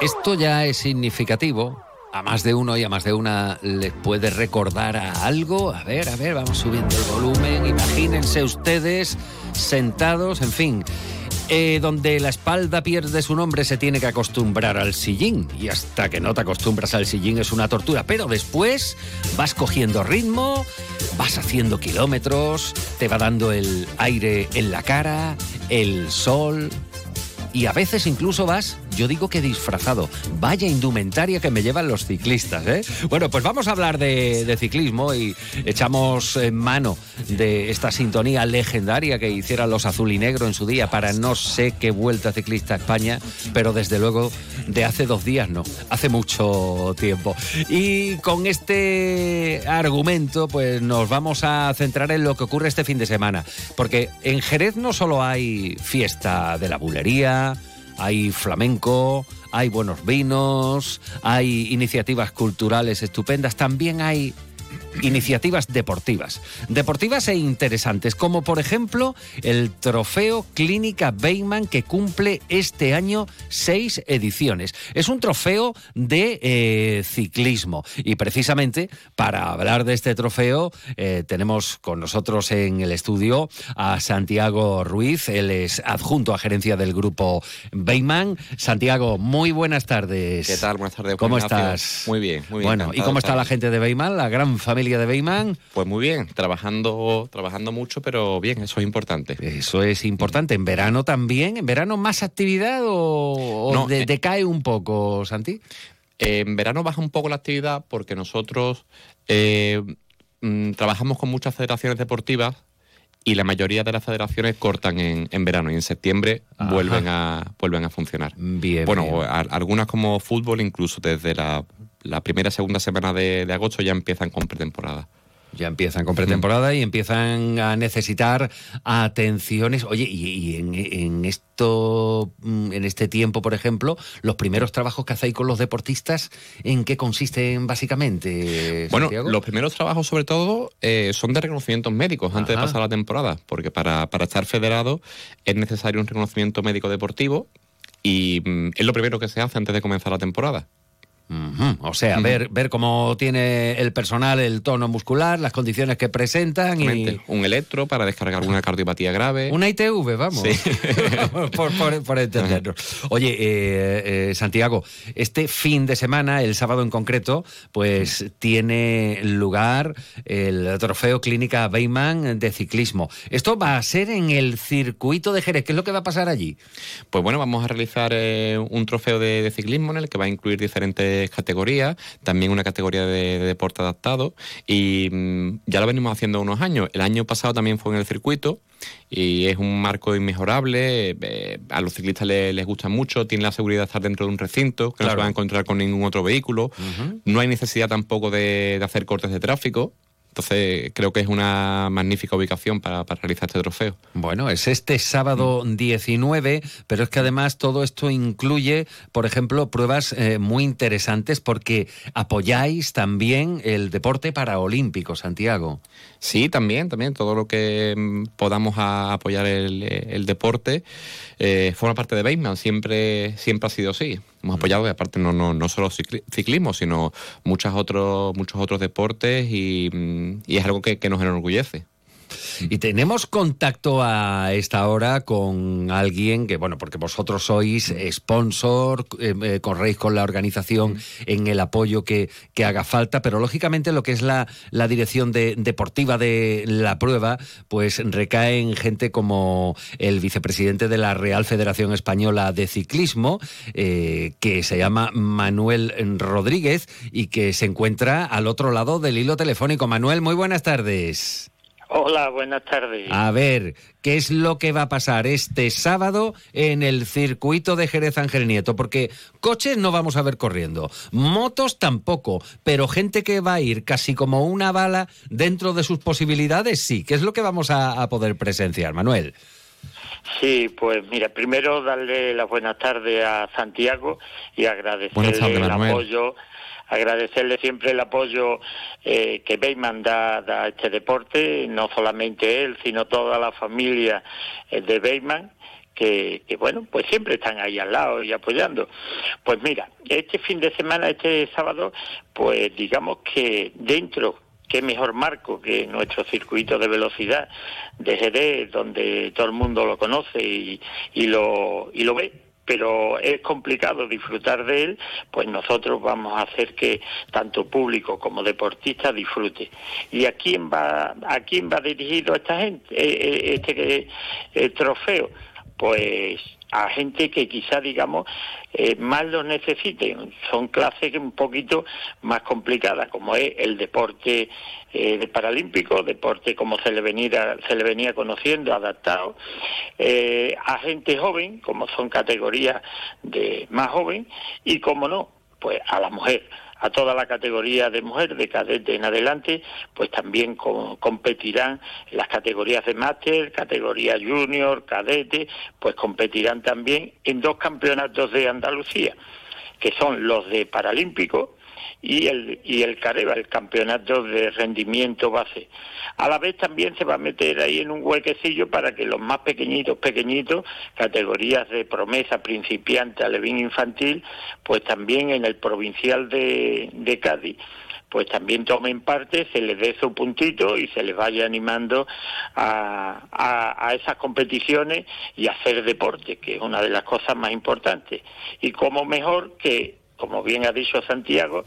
Speaker 1: Esto ya es significativo. A más de uno y a más de una les puede recordar a algo. A ver, a ver, vamos subiendo el volumen. Imagínense ustedes sentados, en fin. Eh, donde la espalda pierde su nombre se tiene que acostumbrar al sillín. Y hasta que no te acostumbras al sillín es una tortura, pero después vas cogiendo ritmo, vas haciendo kilómetros, te va dando el aire en la cara, el sol. Y a veces incluso vas yo digo que disfrazado. Vaya indumentaria que me llevan los ciclistas, ¿eh? Bueno, pues vamos a hablar de, ciclismo y echamos en mano de esta sintonía legendaria que hicieran los azul y negro en su día para no sé qué vuelta ciclista a España, pero desde luego de hace dos días no, hace mucho tiempo. Y con este argumento, pues nos vamos a centrar en lo que ocurre este fin de semana, porque en Jerez no solo hay fiesta de la bulería, hay flamenco, hay buenos vinos, hay iniciativas culturales estupendas, también hay iniciativas deportivas. Deportivas e interesantes, como por ejemplo el trofeo Clínica Beyman que cumple este año seis ediciones. Es un trofeo de eh, ciclismo y precisamente para hablar de este trofeo eh, tenemos con nosotros en el estudio a Santiago Ruiz, él es adjunto a gerencia del grupo Beyman. Santiago, muy buenas tardes.
Speaker 42: ¿Qué tal? Buenas tardes.
Speaker 1: ¿Cómo estás?
Speaker 42: Muy bien, muy bien.
Speaker 1: Bueno, ¿y cómo está la gente de Beyman, la gran familia de Beyman?
Speaker 42: Pues muy bien, trabajando, trabajando mucho, pero bien, eso es importante.
Speaker 1: Eso es importante. ¿En verano también? ¿En verano más actividad o, o
Speaker 42: No,
Speaker 1: de-
Speaker 42: eh,
Speaker 1: decae un poco, Santi?
Speaker 42: En verano baja un poco la actividad porque nosotros eh, mm, trabajamos con muchas federaciones deportivas y la mayoría de las federaciones cortan en, en verano y en septiembre
Speaker 1: Ajá.
Speaker 42: vuelven a, vuelven a funcionar.
Speaker 1: Bien.
Speaker 42: Bueno,
Speaker 1: bien.
Speaker 42: a- algunas como fútbol, incluso desde la, la primera segunda semana de, de agosto ya empiezan con pretemporada.
Speaker 1: Ya empiezan con pretemporada y empiezan a necesitar atenciones. Oye, y, y en, en esto, mm, en este tiempo, por ejemplo, los primeros trabajos que hacéis con los deportistas, ¿en qué consisten básicamente?
Speaker 42: Bueno, los primeros trabajos, sobre todo, eh, son de reconocimientos médicos antes
Speaker 1: Ajá.
Speaker 42: de pasar la temporada, porque para, para estar federado es necesario un reconocimiento médico deportivo y mm, es lo primero que se hace antes de comenzar la temporada.
Speaker 1: O sea, ver, ver cómo tiene el personal el tono muscular, las condiciones que presentan y...
Speaker 42: Un electro para descargar una cardiopatía grave.
Speaker 1: Una ITV, vamos.
Speaker 42: Sí.
Speaker 1: por, por- por entendernos. Oye, eh, eh, Santiago, este fin de semana, el sábado en concreto, pues tiene lugar el trofeo Clínica Beyman de ciclismo. Esto va a ser en el circuito de Jerez. ¿Qué es lo que va a pasar allí?
Speaker 42: Pues bueno, vamos a realizar eh, un trofeo de, de ciclismo en el que va a incluir diferentes categorías, también una categoría de, de deporte adaptado. Y mm, ya lo venimos haciendo unos años. El año pasado también fue en el circuito y es un marco inmejorable, eh, a los ciclistas le- les, gusta mucho, tienen la seguridad de estar dentro de un recinto, que no se van a encontrar con ningún otro vehículo, no hay necesidad tampoco de, de hacer cortes de tráfico. Entonces, creo que es una magnífica ubicación para, para realizar este trofeo.
Speaker 1: Bueno, es este sábado 19, pero es que además todo esto incluye, por ejemplo, pruebas eh, muy interesantes porque apoyáis también el deporte paraolímpico, Santiago.
Speaker 42: Sí, también, también. Todo lo que mm, podamos apoyar el, el deporte eh, forma parte de Bateman. Siempre, siempre ha sido así. Hemos apoyado, y aparte, no, no, no solo cicli- ciclismo, sino muchos otros, muchos otros deportes y, mm, y es algo que, que nos enorgullece.
Speaker 1: Y tenemos contacto a esta hora con alguien que, bueno, porque vosotros sois sponsor, eh, eh, corréis con la organización en el apoyo que, que haga falta, pero lógicamente lo que es la, la dirección de- deportiva de la prueba, pues recae en gente como el vicepresidente de la Real Federación Española de Ciclismo, eh, que se llama Manuel Rodríguez y que se encuentra al otro lado del hilo telefónico. Manuel, muy buenas tardes.
Speaker 43: Hola, buenas tardes.
Speaker 1: A ver, ¿qué es lo que va a pasar este sábado en el circuito de Jerez Ángel Nieto? Porque coches no vamos a ver corriendo, motos tampoco, pero gente que va a ir casi como una bala dentro de sus posibilidades, sí. ¿Qué es lo que vamos a, a poder presenciar, Manuel?
Speaker 43: Sí, pues mira, primero darle las buenas tardes a Santiago y agradecerle
Speaker 42: tardes,
Speaker 43: el
Speaker 42: Manuel.
Speaker 43: apoyo, agradecerle siempre el apoyo eh, que Beyman da, a este deporte, no solamente él, sino toda la familia eh, de Beyman. Que, bueno, pues siempre están ahí al lado y apoyando. Pues mira, este fin de semana, este sábado, pues digamos que dentro qué mejor marco que nuestro circuito de velocidad de Jerez, donde todo el mundo lo conoce y lo, y lo ve pero es complicado disfrutar de él, pues nosotros vamos a hacer que tanto público como deportista disfrute. ¿Y a quién va, a quién va dirigido esta gente, eh, eh, este eh, trofeo? Pues a gente que quizá, digamos, eh, más lo necesiten. Son clases un poquito más complicadas, como es el deporte eh, paralímpico, deporte como se le venía, se le venía conociendo, adaptado, eh, a gente joven, como son categorías de más joven, y como no, pues a la mujer a toda la categoría de mujer, de cadete en adelante, pues también competirán las categorías de máster, categoría junior, cadete, pues competirán también en dos campeonatos de Andalucía, que son los de Paralímpico y el, y el Careva, el campeonato de rendimiento base. A la vez también se va a meter ahí en un huequecillo para que los más pequeñitos, pequeñitos, categorías de promesa, principiante, alevín infantil, pues también en el provincial de, de Cádiz pues también tomen parte, se les dé su puntito y se les vaya animando a, a, a, esas competiciones y a hacer deporte, que es una de las cosas más importantes. Y como mejor que como bien ha dicho Santiago,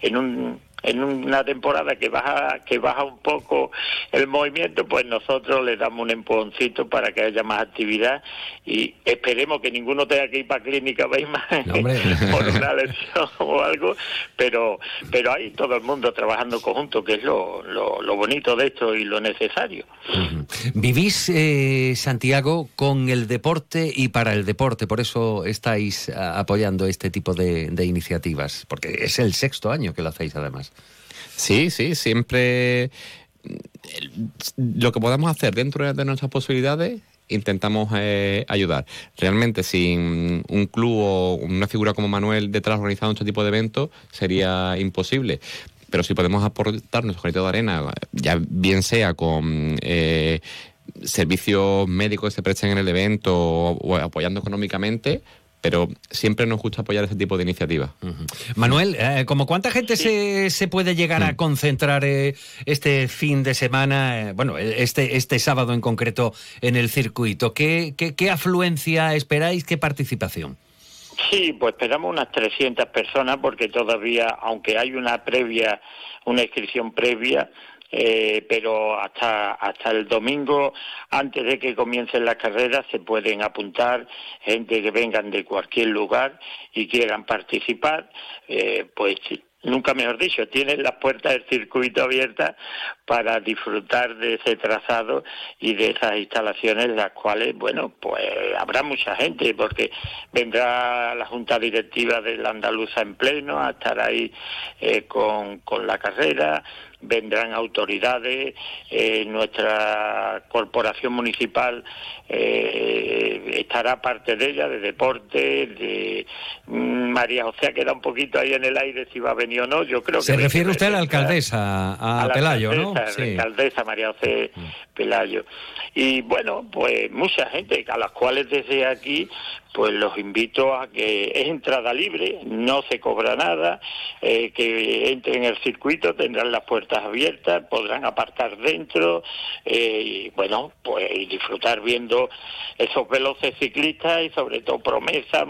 Speaker 43: en un en una temporada que baja que baja un poco el movimiento, pues nosotros le damos un empujoncito para que haya más actividad y esperemos que ninguno tenga que ir para clínica por una lesión o algo, pero pero hay todo el mundo trabajando conjunto, que es lo, lo, bonito de esto y lo necesario.
Speaker 1: Vivís, eh, Santiago, con el deporte y para el deporte, por eso estáis apoyando este tipo de, de iniciativas, porque es el sexto año que lo hacéis además.
Speaker 42: Sí, sí, siempre lo que podamos hacer dentro de nuestras posibilidades intentamos eh, ayudar. Realmente sin un club o una figura como Manuel detrás organizando este tipo de eventos sería imposible. Pero si podemos aportar nuestro granito de arena, ya bien sea con eh, servicios médicos que se presten en el evento o apoyando económicamente, pero siempre nos gusta apoyar ese tipo de iniciativas.
Speaker 1: Manuel, eh, ¿como cuánta gente se, se, puede llegar a mm. concentrar eh, este fin de semana, eh, bueno, este, este sábado en concreto en el circuito? ¿Qué, qué, qué afluencia esperáis? ¿Qué participación?
Speaker 43: Sí, pues esperamos unas 300 personas porque todavía, aunque hay una previa, una inscripción previa, eh, pero hasta, hasta el domingo, antes de que comiencen las carreras, se pueden apuntar gente que vengan de cualquier lugar y quieran participar, eh, pues nunca mejor dicho, tienen las puertas del circuito abiertas para disfrutar de ese trazado y de esas instalaciones, las cuales, bueno, pues habrá mucha gente, porque vendrá la Junta Directiva de la Andaluza en pleno a estar ahí eh, con, con la carrera, vendrán autoridades, eh, nuestra corporación municipal eh, estará parte de ella, de deporte, de mm, María José queda un poquito ahí en el aire si va a venir o no, yo creo que...
Speaker 1: Se refiere usted a la alcaldesa, a, Pelayo, ¿no?
Speaker 43: Sí. La alcaldesa María José Pelayo. Y bueno, pues mucha gente, a las cuales desde aquí pues los invito a que es entrada libre, no se cobra nada, eh, que entren en el circuito, tendrán las puertas abiertas, podrán apartar dentro eh, y bueno, pues disfrutar viendo esos veloces ciclistas y sobre todo promesas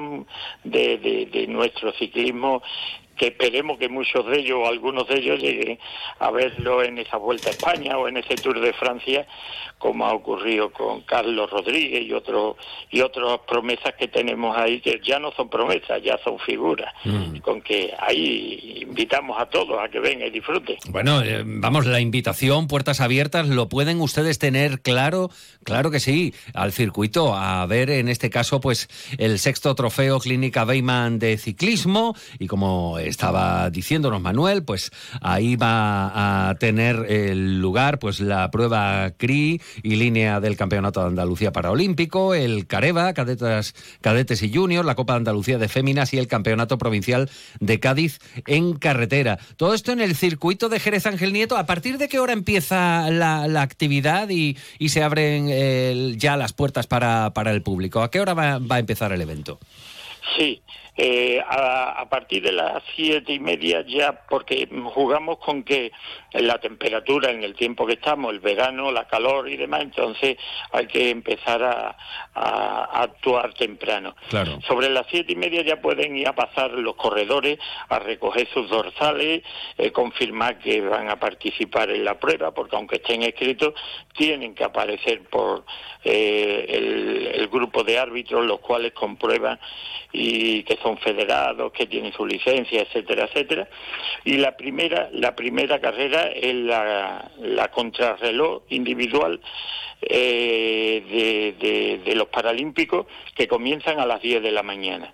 Speaker 43: de, de, de nuestro ciclismo que esperemos que muchos de ellos o algunos de ellos lleguen a verlo en esa Vuelta a España o en ese Tour de Francia, como ha ocurrido con Carlos Rodríguez y otros y otras promesas que tenemos ahí que ya no son promesas, ya son figuras, mm. con que ahí invitamos a todos a que vengan y disfruten.
Speaker 1: Bueno, eh, vamos, la invitación, puertas abiertas, lo pueden ustedes tener claro, claro que sí, al circuito, a ver en este caso pues el sexto trofeo Clínica Beyman de ciclismo y como estaba diciéndonos Manuel, pues ahí va a tener el lugar pues la prueba CRI y línea del Campeonato de Andalucía Paraolímpico, el Careva, cadetes, cadetes y juniors, la Copa de Andalucía de Féminas y el Campeonato Provincial de Cádiz en carretera. Todo esto en el circuito de Jerez Ángel Nieto. ¿A partir de qué hora empieza la, actividad y, se abren ya las puertas para, para el público? ¿A qué hora va, va a empezar el evento?
Speaker 43: Sí, Eh, a, a partir de las siete y media ya, porque jugamos con que la temperatura en el tiempo que estamos, el verano, la calor y demás, entonces hay que empezar a, a- a actuar temprano.
Speaker 1: Claro.
Speaker 43: Sobre las siete y media ya pueden ir a pasar los corredores a recoger sus dorsales, eh, confirmar que van a participar en la prueba, porque aunque estén escritos, tienen que aparecer por eh, el, el grupo de árbitros, los cuales comprueban y que son federados, que tienen su licencia, etcétera, etcétera. Y la primera, la primera carrera es la, la contrarreloj individual eh, de, de- los Paralímpicos que comienzan a las 10 de la mañana.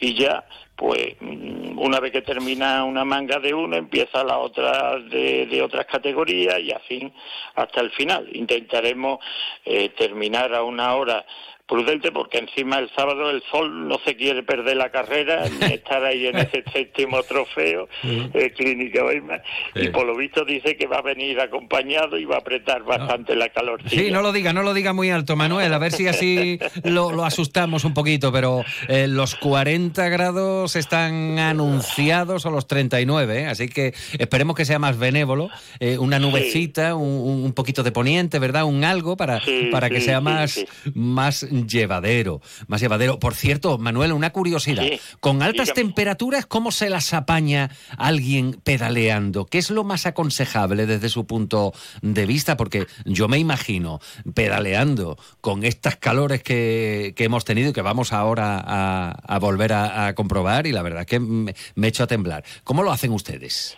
Speaker 43: Y ya, pues, mm, una vez que termina una manga de uno, empieza la otra de, de otras categorías y así hasta el final. Intentaremos eh, terminar a una hora prudente porque encima el sábado el sol no se quiere perder la carrera ni estar ahí en ese séptimo trofeo eh, Clínica Weimar. Y por lo visto dice que va a venir acompañado y va a apretar bastante la calor
Speaker 1: Sí, no lo diga, no lo diga muy alto, Manuel, a ver si así lo, lo asustamos un poquito, pero eh, los 40 grados están anunciados o los 39, ¿eh? así que esperemos que sea más benévolo, eh, una nubecita, un, un poquito de poniente, ¿verdad? Un algo para,
Speaker 43: Sí,
Speaker 1: para que sea más, más llevadero, más llevadero. Por cierto, Manuel, una curiosidad,
Speaker 43: Sí,
Speaker 1: con altas
Speaker 43: dígame.
Speaker 1: temperaturas, ¿cómo se las apaña alguien pedaleando? ¿Qué es lo más aconsejable desde su punto de vista? Porque yo me imagino pedaleando con estas calores que, que hemos tenido y que vamos ahora a, a volver a, a comprobar y la verdad que me, me echo a temblar. ¿Cómo lo hacen ustedes?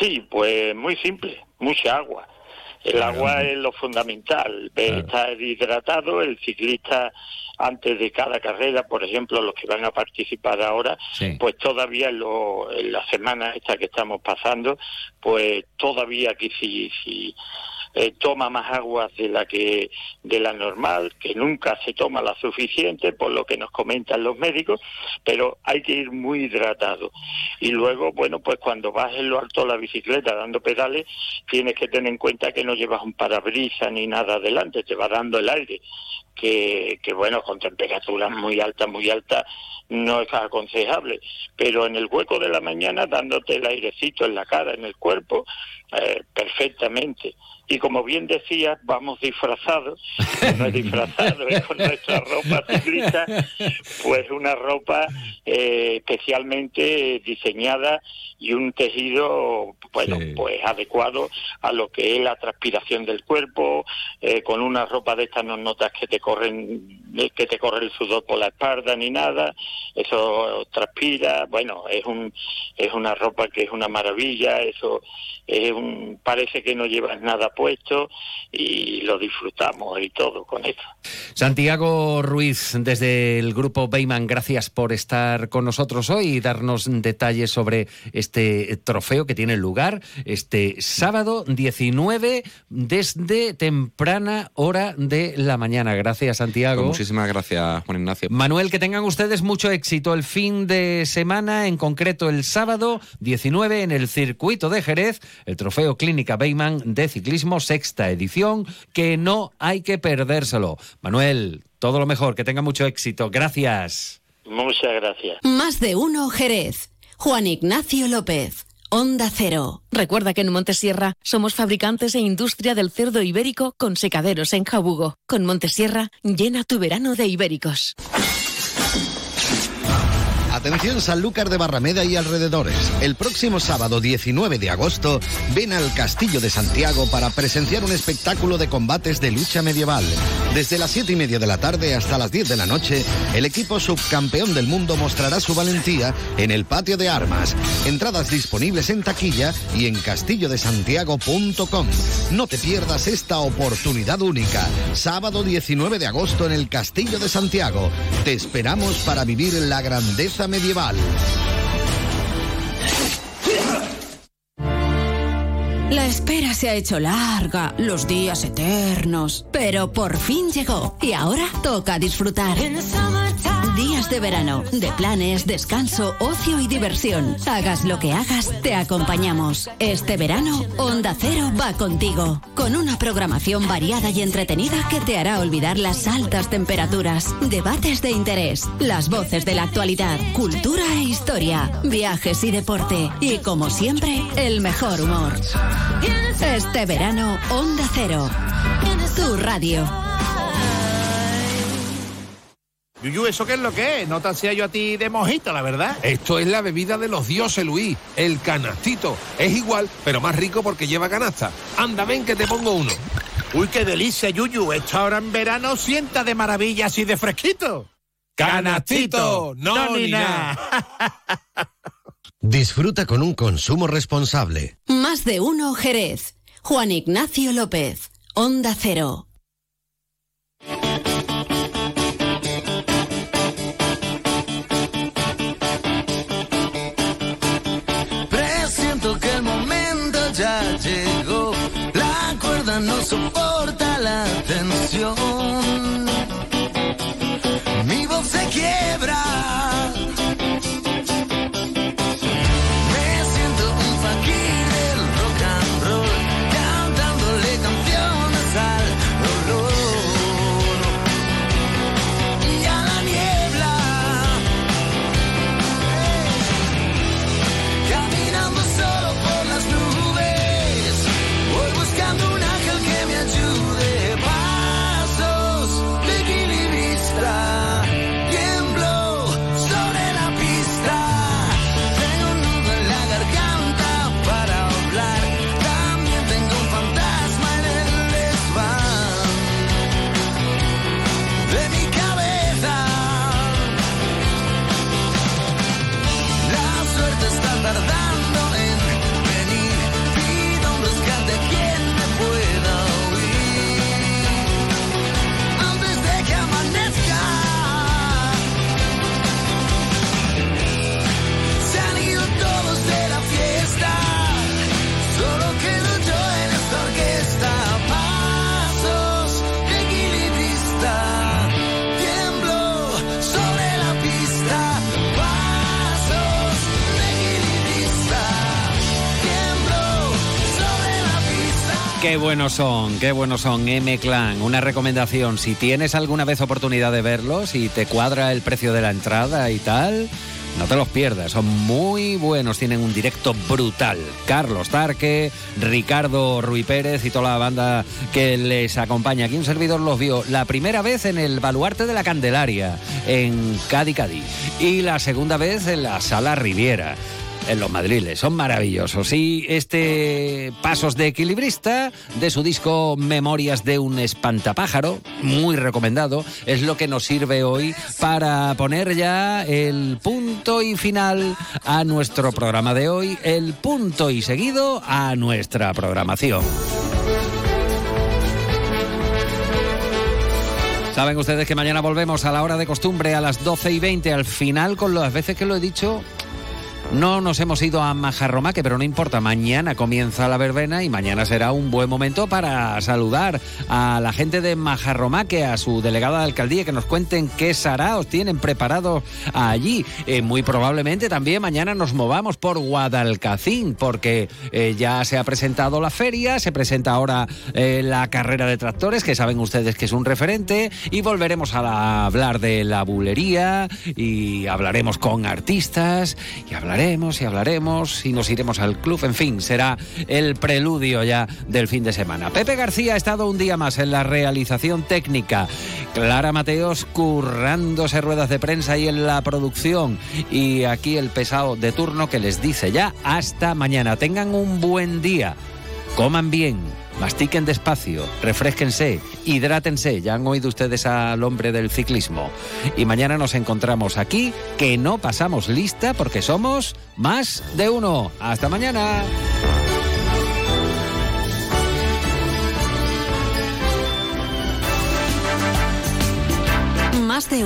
Speaker 43: Sí, pues muy simple, mucha agua. El agua es lo fundamental, eh, estar hidratado, el ciclista antes de cada carrera, por ejemplo, los que van a participar ahora,
Speaker 1: Sí.
Speaker 43: pues todavía lo- en la semana esta que estamos pasando, pues todavía que si, si eh, toma más agua de la que de la normal, que nunca se toma la suficiente, por lo que nos comentan los médicos, pero hay que ir muy hidratado. Y luego, bueno, pues cuando vas en lo alto la bicicleta dando pedales, tienes que tener en cuenta que no llevas un parabrisas ni nada adelante, te va dando el aire, que, que bueno, con temperaturas muy altas, muy altas, no es aconsejable. Pero en el hueco de la mañana, dándote el airecito en la cara, en el cuerpo, eh, perfectamente. Y como bien decías, vamos disfrazados, no es disfrazado, es con nuestra ropa ciclista, pues una ropa eh, especialmente diseñada y un tejido, bueno, pues adecuado a lo que es la transpiración del cuerpo, eh, con una ropa de estas no notas que te corren, que te corre el sudor por la espalda ni nada, eso transpira, bueno, es un, es una ropa que es una maravilla, eso es un, parece que no llevas nada puesto y lo disfrutamos y todo con eso.
Speaker 1: Santiago Ruiz, desde el grupo Bayman, gracias por estar con nosotros hoy y darnos detalles sobre este trofeo que tiene lugar este sábado 19 desde temprana hora de la mañana. Gracias, Santiago.
Speaker 42: Pues muchísimas gracias, Juan Ignacio.
Speaker 1: Manuel, que tengan ustedes mucho éxito el fin de semana, en concreto el sábado 19 en el circuito de Jerez, el trofeo Clínica Bayman de ciclismo, sexta edición, que no hay que perdérselo. Manuel, todo lo mejor, que tenga mucho éxito. Gracias.
Speaker 43: Muchas gracias.
Speaker 2: Más de uno Jerez. Juan Ignacio López. Onda Cero.
Speaker 44: Recuerda que en Montesierra somos fabricantes e industria del cerdo ibérico con secaderos en Jabugo. Con Montesierra, llena tu verano de ibéricos.
Speaker 41: Atención Sanlúcar de Barrameda y alrededores. El próximo sábado 19 de agosto ven al Castillo de Santiago para presenciar un espectáculo de combates de lucha medieval. Desde las 7 y media de la tarde hasta las 10 de la noche, el equipo subcampeón del mundo mostrará su valentía en el patio de armas. Entradas disponibles en taquilla y en castillodesantiago.com. No te pierdas esta oportunidad única. Sábado 19 de agosto en el Castillo de Santiago. Te esperamos para vivir la grandeza medieval medieval.
Speaker 2: La espera se ha hecho larga, los días eternos, pero por fin llegó y ahora toca disfrutar. Días de verano, de planes, descanso, ocio y diversión. Hagas lo que hagas, te acompañamos. Este verano, Onda Cero va contigo, con una programación variada y entretenida que te hará olvidar las altas temperaturas, debates de interés, las voces de la actualidad, cultura e historia, viajes y deporte, y como siempre, el mejor humor. Este verano, Onda Cero. Tu radio.
Speaker 45: Yuyu, ¿eso qué es lo que es? No te hacía yo a ti de mojito, la verdad.
Speaker 46: Esto es la bebida de los dioses, Luis. El canastito. Es igual, pero más rico porque lleva canasta. Anda, ven que te pongo uno.
Speaker 45: Uy, qué delicia, Yuyu. Esta hora en verano sienta de maravilla así de fresquito.
Speaker 46: ¡Canastito! No, ni nada.
Speaker 41: Disfruta con un consumo responsable.
Speaker 2: Más de uno Jerez. Juan Ignacio López. Onda Cero.
Speaker 47: Presiento que el momento ya llegó. La cuerda no soporta la tensión.
Speaker 1: Buenos son, qué buenos son M Clan. Una recomendación, si tienes alguna vez oportunidad de verlos y te cuadra el precio de la entrada y tal, no te los pierdas. Son muy buenos, tienen un directo brutal. Carlos Tarque, Ricardo Ruy Pérez y toda la banda que les acompaña. Aquí un servidor los vio la primera vez en el Baluarte de la Candelaria, en Cádiz, Cádiz. Y la segunda vez en la Sala Riviera en los madriles. Son maravillosos. Y este Pasos de Equilibrista, de su disco Memorias de un Espantapájaro, muy recomendado, es lo que nos sirve hoy para poner ya el punto y final a nuestro programa de hoy, el punto y seguido a nuestra programación. Saben ustedes que mañana volvemos a la hora de costumbre a las 12 y 20 al final con las veces que lo he dicho. No nos hemos ido a Majarromaque, pero no importa. Mañana comienza la verbena y mañana será un buen momento para saludar a la gente de Majarromaque, a su delegada de alcaldía, que nos cuenten qué saraos tienen preparados allí. Eh, muy probablemente también mañana nos movamos por Guadalcacín, porque eh, ya se ha presentado la feria, se presenta ahora eh, la carrera de tractores, que saben ustedes que es un referente, y volveremos a la- hablar de la bulería y hablaremos con artistas y hablaremos y hablaremos y nos iremos al club. En fin, será el preludio ya del fin de semana. Pepe García ha estado un día más en la realización técnica. Clara Mateos currándose ruedas de prensa y en la producción. Y aquí el pesado de turno que les dice ya hasta mañana. Tengan un buen día. Coman bien, mastiquen despacio, refresquense, hidrátense. Ya han oído ustedes al hombre del ciclismo. Y mañana nos encontramos aquí, que no pasamos lista porque somos más de uno. Hasta mañana.
Speaker 2: Más de